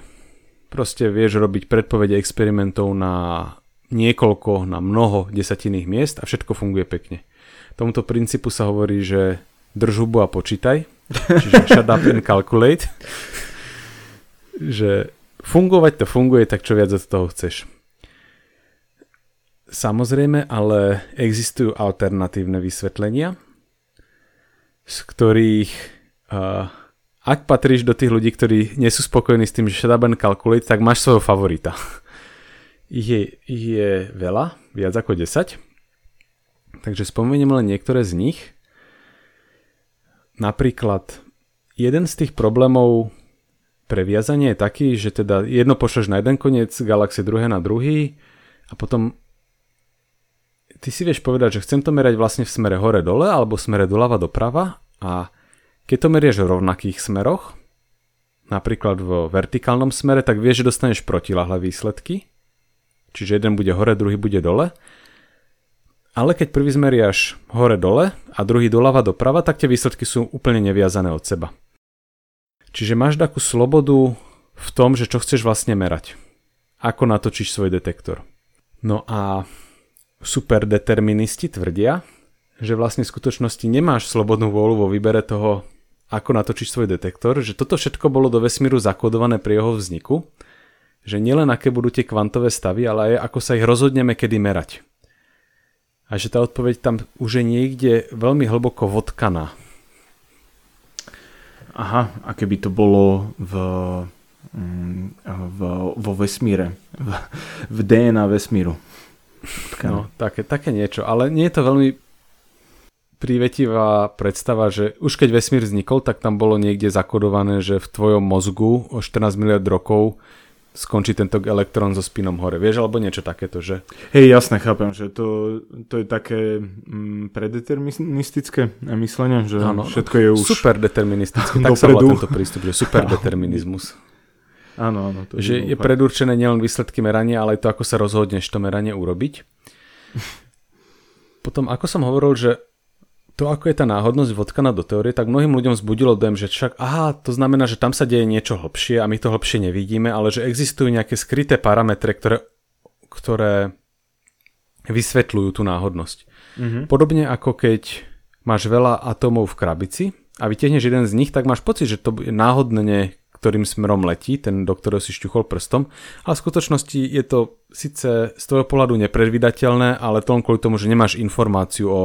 Proste vieš robiť predpovede experimentov na niekoľko, na mnoho desatinných miest a všetko funguje pekne. Tomuto princípu sa hovorí, že drž hubu a počítaj, čiže shut up and calculate, že fungovať to funguje, tak čo viac od toho chceš. Samozrejme, ale existujú alternatívne vysvetlenia, z ktorých uh, ak patríš do tých ľudí, ktorí nie sú spokojní s tým, že and calculate, tak máš svojho favorita je, je veľa, viac ako 10. Takže spomeniem len niektoré z nich. Napríklad, jeden z tých problémov pre viazanie je taký, že teda jedno pošleš na jeden koniec galaxie, druhé na druhý a potom ty si vieš povedať, že chcem to merať vlastne v smere hore-dole alebo v smere doľava doprava a keď to merieš v rovnakých smeroch, napríklad v vertikálnom smere, tak vieš, že dostaneš protilahlé výsledky čiže jeden bude hore, druhý bude dole. Ale keď prvý zmeriaš hore-dole a druhý doľava doprava, tak tie výsledky sú úplne neviazané od seba. Čiže máš takú slobodu v tom, že čo chceš vlastne merať. Ako natočíš svoj detektor. No a superdeterministi tvrdia, že vlastne v skutočnosti nemáš slobodnú vôľu vo výbere toho, ako natočíš svoj detektor, že toto všetko bolo do vesmíru zakodované pri jeho vzniku že nielen aké budú tie kvantové stavy, ale aj ako sa ich rozhodneme kedy merať. A že tá odpoveď tam už je niekde veľmi hlboko vodkaná. Aha, a keby to bolo v, mm, v, vo vesmíre, v, v DNA vesmíru. No, také, také niečo, ale nie je to veľmi prívetivá predstava, že už keď vesmír vznikol, tak tam bolo niekde zakodované, že v tvojom mozgu o 14 miliard rokov skončí tento elektrón so spinom hore. Vieš, alebo niečo takéto, že? Hej, jasne, chápem, že to, to je také mm, predeterministické myslenie, že ano, všetko je už... Super deterministické, tak sa volá tento prístup, že super determinizmus. Áno, áno. To že je predurčené nielen výsledky merania, ale aj to, ako sa rozhodneš to meranie urobiť. Potom, ako som hovoril, že to, ako je tá náhodnosť vodkaná do teórie, tak mnohým ľuďom vzbudilo dojem, že však, aha, to znamená, že tam sa deje niečo hlbšie a my to hlbšie nevidíme, ale že existujú nejaké skryté parametre, ktoré, ktoré vysvetľujú tú náhodnosť. Mm-hmm. Podobne ako keď máš veľa atómov v krabici a vytiahneš jeden z nich, tak máš pocit, že to je náhodne, ktorým smerom letí, ten, do ktorého si šťuchol prstom, ale v skutočnosti je to síce z tvojho pohľadu nepredvydateľné, ale to len kvôli tomu, že nemáš informáciu o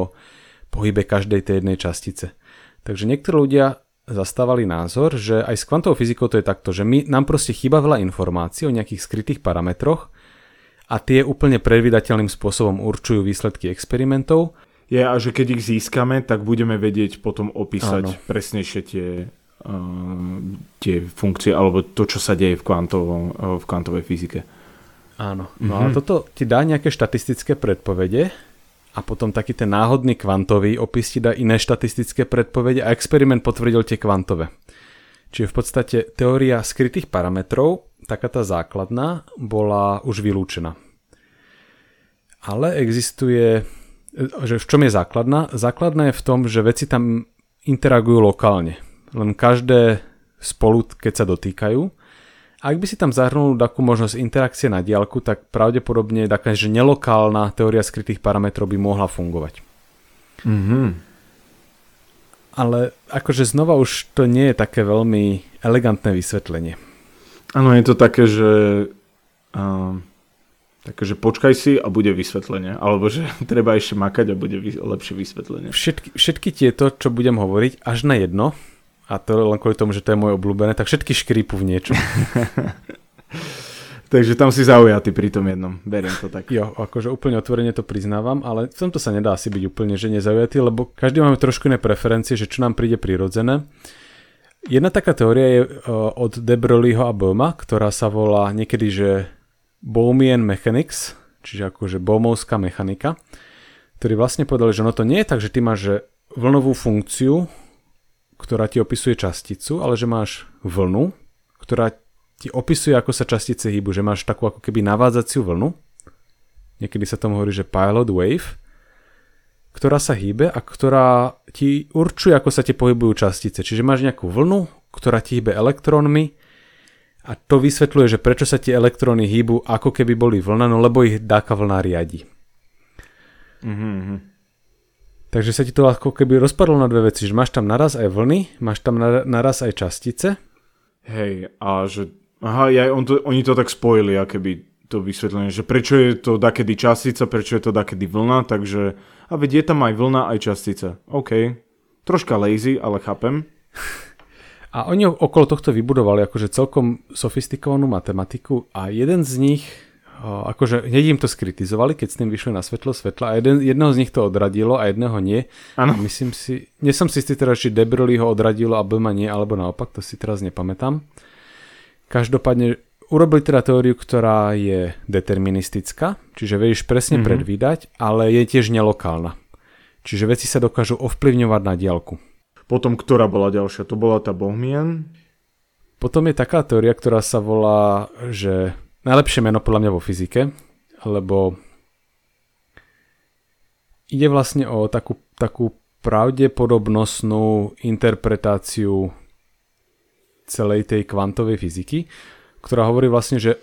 pohybe každej tej jednej častice. Takže niektorí ľudia zastávali názor, že aj s kvantovou fyzikou to je takto, že my, nám proste chýba veľa informácií o nejakých skrytých parametroch a tie úplne predvydateľným spôsobom určujú výsledky experimentov. Je a že keď ich získame, tak budeme vedieť potom opísať Áno. presnejšie tie, tie funkcie alebo to, čo sa deje v, kvantovom, uh, v kvantovej fyzike. Áno, no mm-hmm. a toto ti dá nejaké štatistické predpovede, a potom taký ten náhodný kvantový opis ti dá iné štatistické predpovede a experiment potvrdil tie kvantové. Čiže v podstate teória skrytých parametrov, taká tá základná, bola už vylúčená. Ale existuje, že v čom je základná? Základná je v tom, že veci tam interagujú lokálne. Len každé spolu, keď sa dotýkajú, ak by si tam zahrnul takú možnosť interakcie na diálku, tak pravdepodobne taká, že nelokálna teória skrytých parametrov by mohla fungovať. Mm-hmm. Ale akože znova už to nie je také veľmi elegantné vysvetlenie. Áno, je to také, že uh, také, že počkaj si a bude vysvetlenie. Alebo že treba ešte makať a bude vys- lepšie vysvetlenie. Všetky, všetky tieto, čo budem hovoriť, až na jedno, a to len kvôli tomu, že to je moje obľúbené, tak všetky škrípu v niečom. Takže tam si zaujatý pri tom jednom, beriem to tak. Jo, akože úplne otvorene to priznávam, ale v tomto sa nedá asi byť úplne že nezaujatý, lebo každý máme trošku iné preferencie, že čo nám príde prirodzené. Jedna taká teória je uh, od De Broglieho a Böhma, ktorá sa volá niekedy, že Bohmian Mechanics, čiže akože bomovská mechanika, ktorí vlastne povedali, že no to nie je tak, že ty máš že vlnovú funkciu, ktorá ti opisuje časticu, ale že máš vlnu, ktorá ti opisuje, ako sa častice hýbu, že máš takú ako keby navádzaciu vlnu. Niekedy sa tomu hovorí, že pilot wave, ktorá sa hýbe a ktorá ti určuje, ako sa ti pohybujú častice. Čiže máš nejakú vlnu, ktorá ti hýbe elektrónmi a to vysvetľuje, že prečo sa tie elektróny hýbu, ako keby boli vlna, no lebo ich dáka vlna riadi. Mm-hmm. Takže sa ti to ako keby rozpadlo na dve veci, že máš tam naraz aj vlny, máš tam naraz aj častice. Hej, a že, aha, ja, on to, oni to tak spojili, keby to vysvetlenie, že prečo je to dakedy častica, prečo je to dakedy vlna, takže, a veď je tam aj vlna, aj častica. OK, troška lazy, ale chápem. A oni okolo tohto vybudovali akože celkom sofistikovanú matematiku a jeden z nich akože hneď im to skritizovali, keď s tým vyšli na svetlo svetla a jeden, jedného z nich to odradilo a jedného nie. Ano. Myslím si, nie som si istý teraz, či Debrly ho odradilo a Bema nie, alebo naopak, to si teraz nepamätám. Každopádne urobili teda teóriu, ktorá je deterministická, čiže vieš presne mm-hmm. predvídať, ale je tiež nelokálna. Čiže veci sa dokážu ovplyvňovať na diálku. Potom, ktorá bola ďalšia? To bola tá Bohmian? Potom je taká teória, ktorá sa volá, že najlepšie meno podľa mňa vo fyzike, lebo ide vlastne o takú, takú pravdepodobnostnú interpretáciu celej tej kvantovej fyziky, ktorá hovorí vlastne, že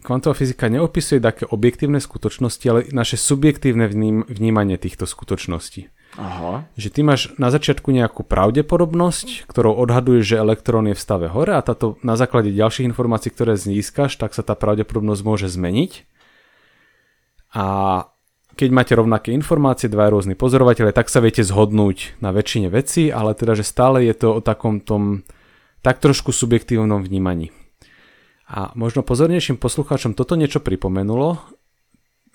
kvantová fyzika neopisuje také objektívne skutočnosti, ale naše subjektívne vním, vnímanie týchto skutočností. Aha. Že ty máš na začiatku nejakú pravdepodobnosť, ktorou odhaduješ, že elektrón je v stave hore a táto na základe ďalších informácií, ktoré získaš, tak sa tá pravdepodobnosť môže zmeniť. A keď máte rovnaké informácie, dva rôzni pozorovateľe, tak sa viete zhodnúť na väčšine veci, ale teda, že stále je to o takom tom tak trošku subjektívnom vnímaní. A možno pozornejším poslucháčom toto niečo pripomenulo.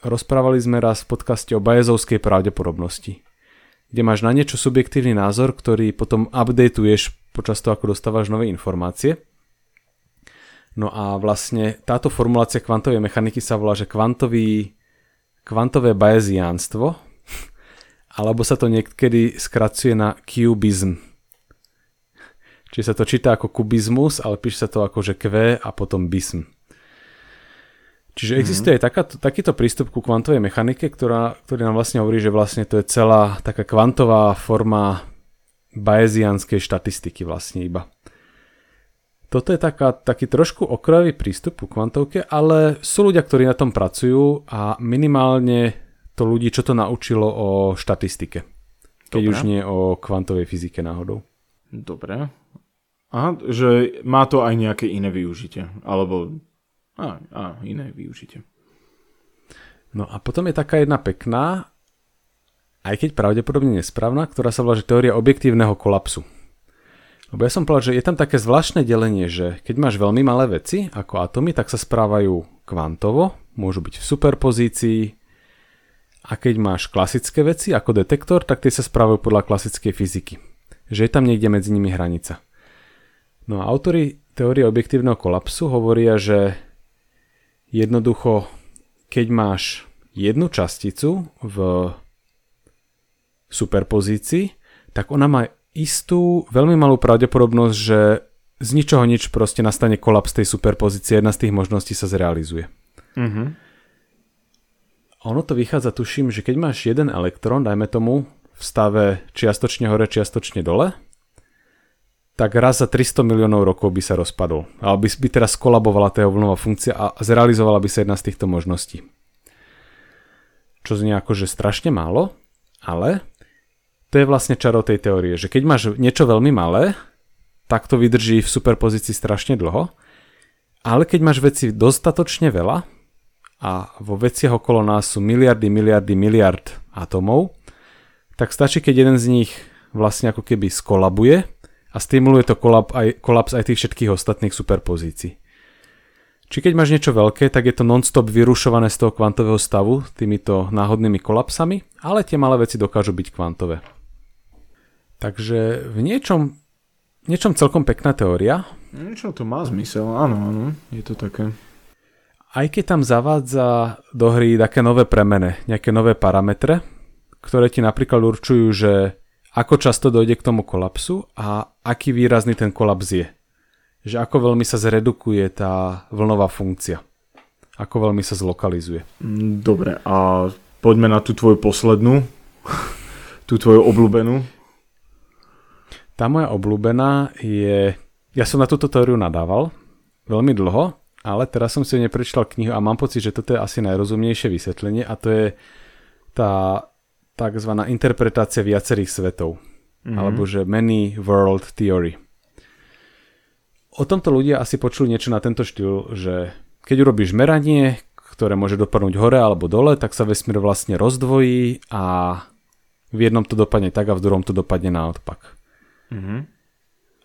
Rozprávali sme raz v podcaste o Bayezovskej pravdepodobnosti kde máš na niečo subjektívny názor, ktorý potom updateuješ počas toho, ako dostávaš nové informácie. No a vlastne táto formulácia kvantovej mechaniky sa volá, že kvantový, kvantové bayesiánstvo, alebo sa to niekedy skracuje na kubizm. Čiže sa to číta ako kubizmus, ale píše sa to ako že Q a potom bism. Čiže mm-hmm. existuje aj taká, takýto prístup ku kvantovej mechanike, ktorá, ktorý nám vlastne hovorí, že vlastne to je celá taká kvantová forma bayesianskej štatistiky vlastne iba. Toto je taká, taký trošku okrajový prístup ku kvantovke, ale sú ľudia, ktorí na tom pracujú a minimálne to ľudí, čo to naučilo o štatistike. Keď Dobre. už nie o kvantovej fyzike náhodou. Dobre. Aha, že má to aj nejaké iné využitie. Alebo a, a iné využitie. No a potom je taká jedna pekná, aj keď pravdepodobne nesprávna, ktorá sa volá, že teória objektívneho kolapsu. Lebo ja som povedal, že je tam také zvláštne delenie, že keď máš veľmi malé veci, ako atomy, tak sa správajú kvantovo, môžu byť v superpozícii, a keď máš klasické veci ako detektor, tak tie sa správajú podľa klasickej fyziky. Že je tam niekde medzi nimi hranica. No a autory teórie objektívneho kolapsu hovoria, že Jednoducho, keď máš jednu časticu v superpozícii, tak ona má istú, veľmi malú pravdepodobnosť, že z ničoho nič proste nastane kolaps tej superpozície, jedna z tých možností sa zrealizuje. Mm-hmm. Ono to vychádza, tuším, že keď máš jeden elektrón, dajme tomu, v stave čiastočne hore, čiastočne dole, tak raz za 300 miliónov rokov by sa rozpadol. Ale by, by teraz skolabovala tá vlnová funkcia a zrealizovala by sa jedna z týchto možností. Čo znie ako, že strašne málo, ale to je vlastne čaro tej teórie, že keď máš niečo veľmi malé, tak to vydrží v superpozícii strašne dlho, ale keď máš veci dostatočne veľa a vo veciach okolo nás sú miliardy, miliardy, miliard atomov, tak stačí, keď jeden z nich vlastne ako keby skolabuje a stimuluje to kolap aj, kolaps aj tých všetkých ostatných superpozícií. Či keď máš niečo veľké, tak je to non-stop vyrušované z toho kvantového stavu týmito náhodnými kolapsami, ale tie malé veci dokážu byť kvantové. Takže v niečom, niečom celkom pekná teória. Niečo to má zmysel, áno, áno, je to také. aj keď tam zavádza do hry také nové premene, nejaké nové parametre, ktoré ti napríklad určujú, že ako často dojde k tomu kolapsu a aký výrazný ten kolaps je. Že ako veľmi sa zredukuje tá vlnová funkcia. Ako veľmi sa zlokalizuje. Mm, dobre, a poďme na tú tvoju poslednú, tú tvoju obľúbenú. Tá moja obľúbená je... Ja som na túto teóriu nadával veľmi dlho, ale teraz som si neprečítal knihu a mám pocit, že toto je asi najrozumnejšie vysvetlenie a to je tá tzv. interpretácia viacerých svetov. Mm-hmm. Alebo že many world theory. O tomto ľudia asi počuli niečo na tento štýl, že keď urobíš meranie, ktoré môže dopadnúť hore alebo dole, tak sa vesmír vlastne rozdvojí a v jednom to dopadne tak a v druhom to dopadne naopak. Mm-hmm.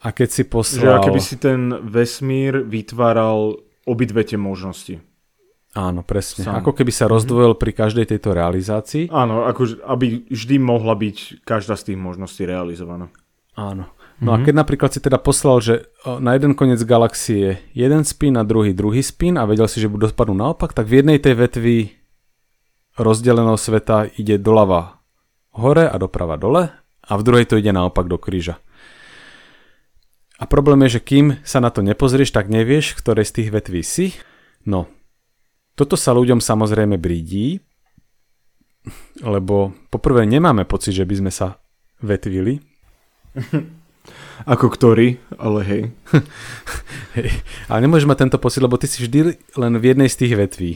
A keď si poslal... Že keby si ten vesmír vytváral obidve tie možnosti. Áno, presne. Sam. Ako keby sa rozdvojil pri každej tejto realizácii. Áno, ako, aby vždy mohla byť každá z tých možností realizovaná. Áno. No mm-hmm. a mhm. keď napríklad si teda poslal, že na jeden koniec galaxie je jeden spin, a druhý druhý spin a vedel si, že budú spadnúť naopak, tak v jednej tej vetvi rozdeleného sveta ide doľava hore a doprava dole a v druhej to ide naopak do kríža. A problém je, že kým sa na to nepozrieš, tak nevieš, ktoré z tých vetví si. No, toto sa ľuďom samozrejme brídí, lebo poprvé nemáme pocit, že by sme sa vetvili. Ako ktorý, ale hej. hej. Ale nemôžeš mať tento pocit, lebo ty si vždy len v jednej z tých vetví.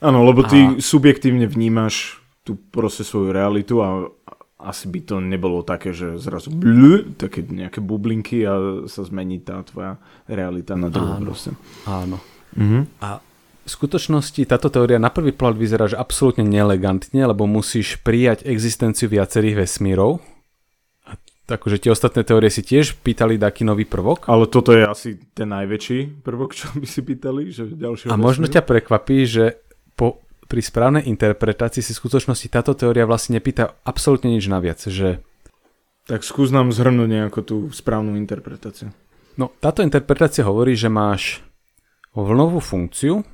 Áno, lebo ty a... subjektívne vnímaš tú proste svoju realitu a asi by to nebolo také, že zrazu blu, také nejaké bublinky a sa zmení tá tvoja realita na druhú proste. Áno. Mm-hmm. A v skutočnosti táto teória na prvý pohľad vyzerá, že absolútne nelegantne, lebo musíš prijať existenciu viacerých vesmírov. A takže tie ostatné teórie si tiež pýtali taký nový prvok. Ale toto je asi ten najväčší prvok, čo by si pýtali. Že a vesmíru? možno ťa prekvapí, že po pri správnej interpretácii si v skutočnosti táto teória vlastne nepýta absolútne nič naviac, že... Tak skús nám zhrnúť nejakú tú správnu interpretáciu. No, táto interpretácia hovorí, že máš vlnovú funkciu,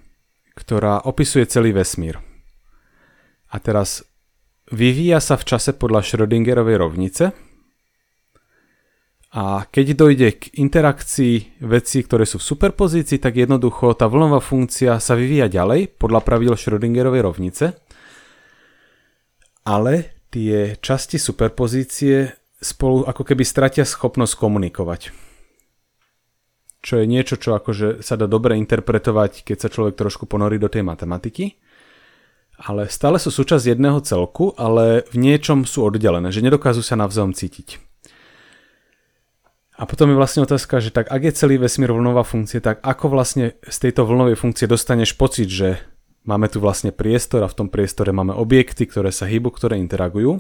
ktorá opisuje celý vesmír. A teraz vyvíja sa v čase podľa Schrödingerovej rovnice, a keď dojde k interakcii vecí, ktoré sú v superpozícii, tak jednoducho tá vlnová funkcia sa vyvíja ďalej podľa pravidel Schrödingerovej rovnice. Ale tie časti superpozície spolu ako keby stratia schopnosť komunikovať. Čo je niečo, čo akože sa dá dobre interpretovať, keď sa človek trošku ponorí do tej matematiky. Ale stále sú súčasť jedného celku, ale v niečom sú oddelené, že nedokážu sa navzájom cítiť. A potom je vlastne otázka, že tak ak je celý vesmír vlnová funkcie, tak ako vlastne z tejto vlnovej funkcie dostaneš pocit, že máme tu vlastne priestor a v tom priestore máme objekty, ktoré sa hýbu, ktoré interagujú.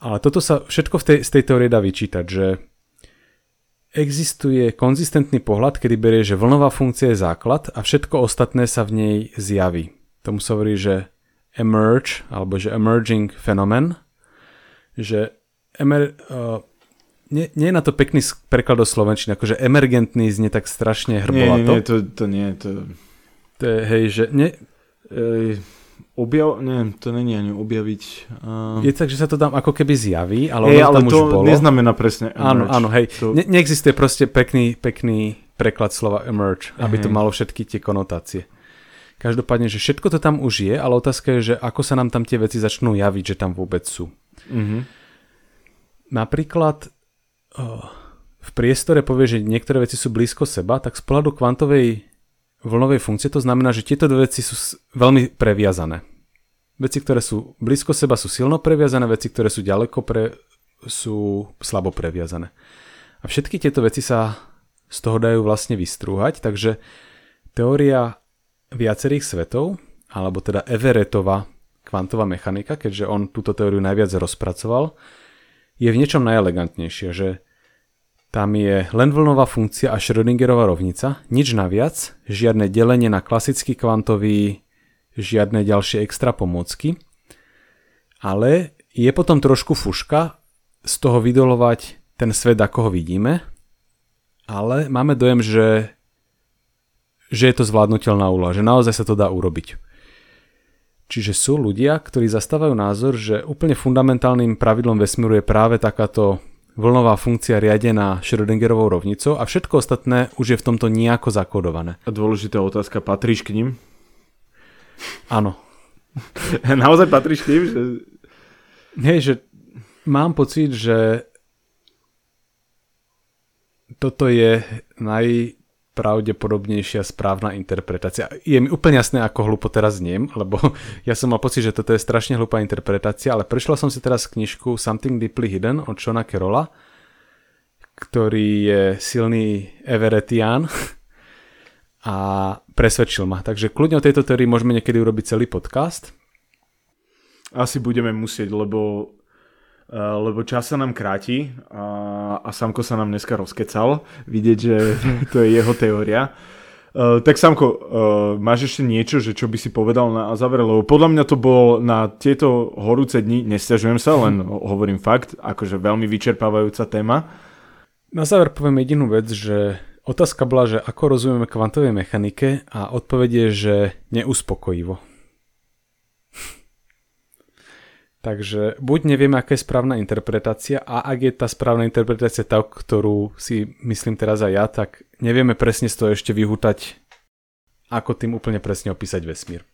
Ale toto sa všetko v tej, z tej teórie dá vyčítať, že existuje konzistentný pohľad, kedy berie, že vlnová funkcia je základ a všetko ostatné sa v nej zjaví. Tomu sa hovorí, že emerge, alebo že emerging phenomen, že emer, uh, nie, nie je na to pekný preklad do slovenčiny, akože emergentný znie tak strašne hrbolato. Nie, nie, to, to nie, to... To je, hej, že... Nie, Ej, objav, nie, to není ani objaviť. Uh... Je tak, že sa to tam ako keby zjaví, ale hey, ale tam to už bolo. neznamená presne emerge. Áno, áno, hej. To... Ne, neexistuje proste pekný, pekný preklad slova emerge, aby hey. to malo všetky tie konotácie. Každopádne, že všetko to tam už je, ale otázka je, že ako sa nám tam tie veci začnú javiť, že tam vôbec sú. Mm-hmm. Napríklad v priestore povie, že niektoré veci sú blízko seba, tak z pohľadu kvantovej vlnovej funkcie to znamená, že tieto dve veci sú veľmi previazané. Veci, ktoré sú blízko seba, sú silno previazané, veci, ktoré sú ďaleko, pre, sú slabo previazané. A všetky tieto veci sa z toho dajú vlastne vystrúhať, takže teória viacerých svetov, alebo teda Everettova kvantová mechanika, keďže on túto teóriu najviac rozpracoval, je v niečom najelegantnejšie, že tam je len vlnová funkcia a Schrödingerová rovnica, nič naviac, žiadne delenie na klasický kvantový, žiadne ďalšie extra pomôcky. Ale je potom trošku fuška z toho vydolovať ten svet, ako ho vidíme, ale máme dojem, že, že je to zvládnutelná úloha, že naozaj sa to dá urobiť. Čiže sú ľudia, ktorí zastávajú názor, že úplne fundamentálnym pravidlom vesmíru je práve takáto vlnová funkcia riadená Schrödingerovou rovnicou a všetko ostatné už je v tomto nejako zakodované. Dôležitá otázka, patríš k ním? Áno. Naozaj patríš ním? Že... Hej, že mám pocit, že toto je naj, pravdepodobnejšia správna interpretácia. Je mi úplne jasné, ako hlupo teraz zniem, lebo ja som mal pocit, že toto je strašne hlupá interpretácia, ale prešla som si teraz knižku Something Deeply Hidden od Shona Kerola, ktorý je silný Everettian a presvedčil ma. Takže kľudne o tejto teórii môžeme niekedy urobiť celý podcast. Asi budeme musieť, lebo Eh, lebo čas sa nám kráti a, a Samko sa nám dneska rozkecal, vidieť, že to je jeho teória. Uh, tak Samko, uh, máš ešte niečo, že čo by si povedal na záver, lebo podľa mňa to bol na tieto horúce dni, nestiažujem sa, len hovorím fakt, akože veľmi vyčerpávajúca téma. Na záver poviem jedinú vec, že otázka bola, že ako rozumieme kvantovej mechanike a odpoveď je, že neuspokojivo. Takže buď nevieme, aká je správna interpretácia a ak je tá správna interpretácia tá, ktorú si myslím teraz aj ja, tak nevieme presne z toho ešte vyhútať, ako tým úplne presne opísať vesmír.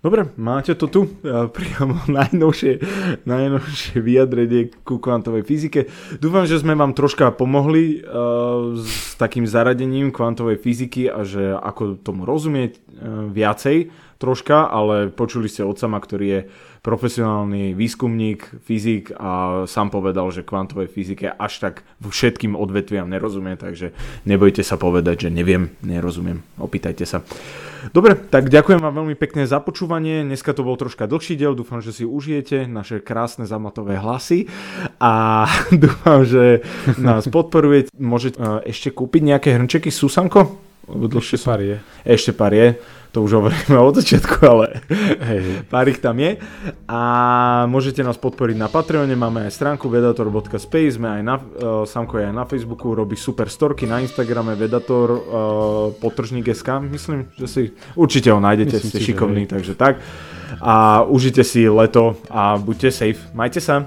Dobre, máte to tu, priamo najnovšie, najnovšie vyjadrenie ku kvantovej fyzike. Dúfam, že sme vám troška pomohli uh, s takým zaradením kvantovej fyziky a že ako tomu rozumieť uh, viacej troška, ale počuli ste od sama, ktorý je profesionálny výskumník, fyzik a sám povedal, že kvantovej fyzike až tak všetkým odvetviam nerozumie, takže nebojte sa povedať, že neviem, nerozumiem, opýtajte sa. Dobre, tak ďakujem vám veľmi pekne za počúvanie. Dneska to bol troška dlhší diel, dúfam, že si užijete naše krásne zamatové hlasy a dúfam, že nás podporujete. Môžete uh, ešte kúpiť nejaké hrnčeky Susanko? Ešte pár je. Ešte pár je to už hovoríme od začiatku, ale hej, pár ich tam je. A môžete nás podporiť na Patreone, máme aj stránku vedator.space, sme aj na, uh, Samko je aj na Facebooku, robí super storky, na Instagrame vedator uh, potržník SK, myslím, že si určite ho nájdete, myslím ste si, šikovní, takže tak. A užite si leto a buďte safe. Majte sa.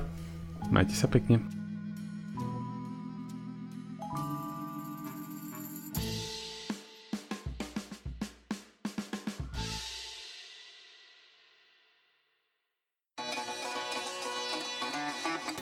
Majte sa pekne.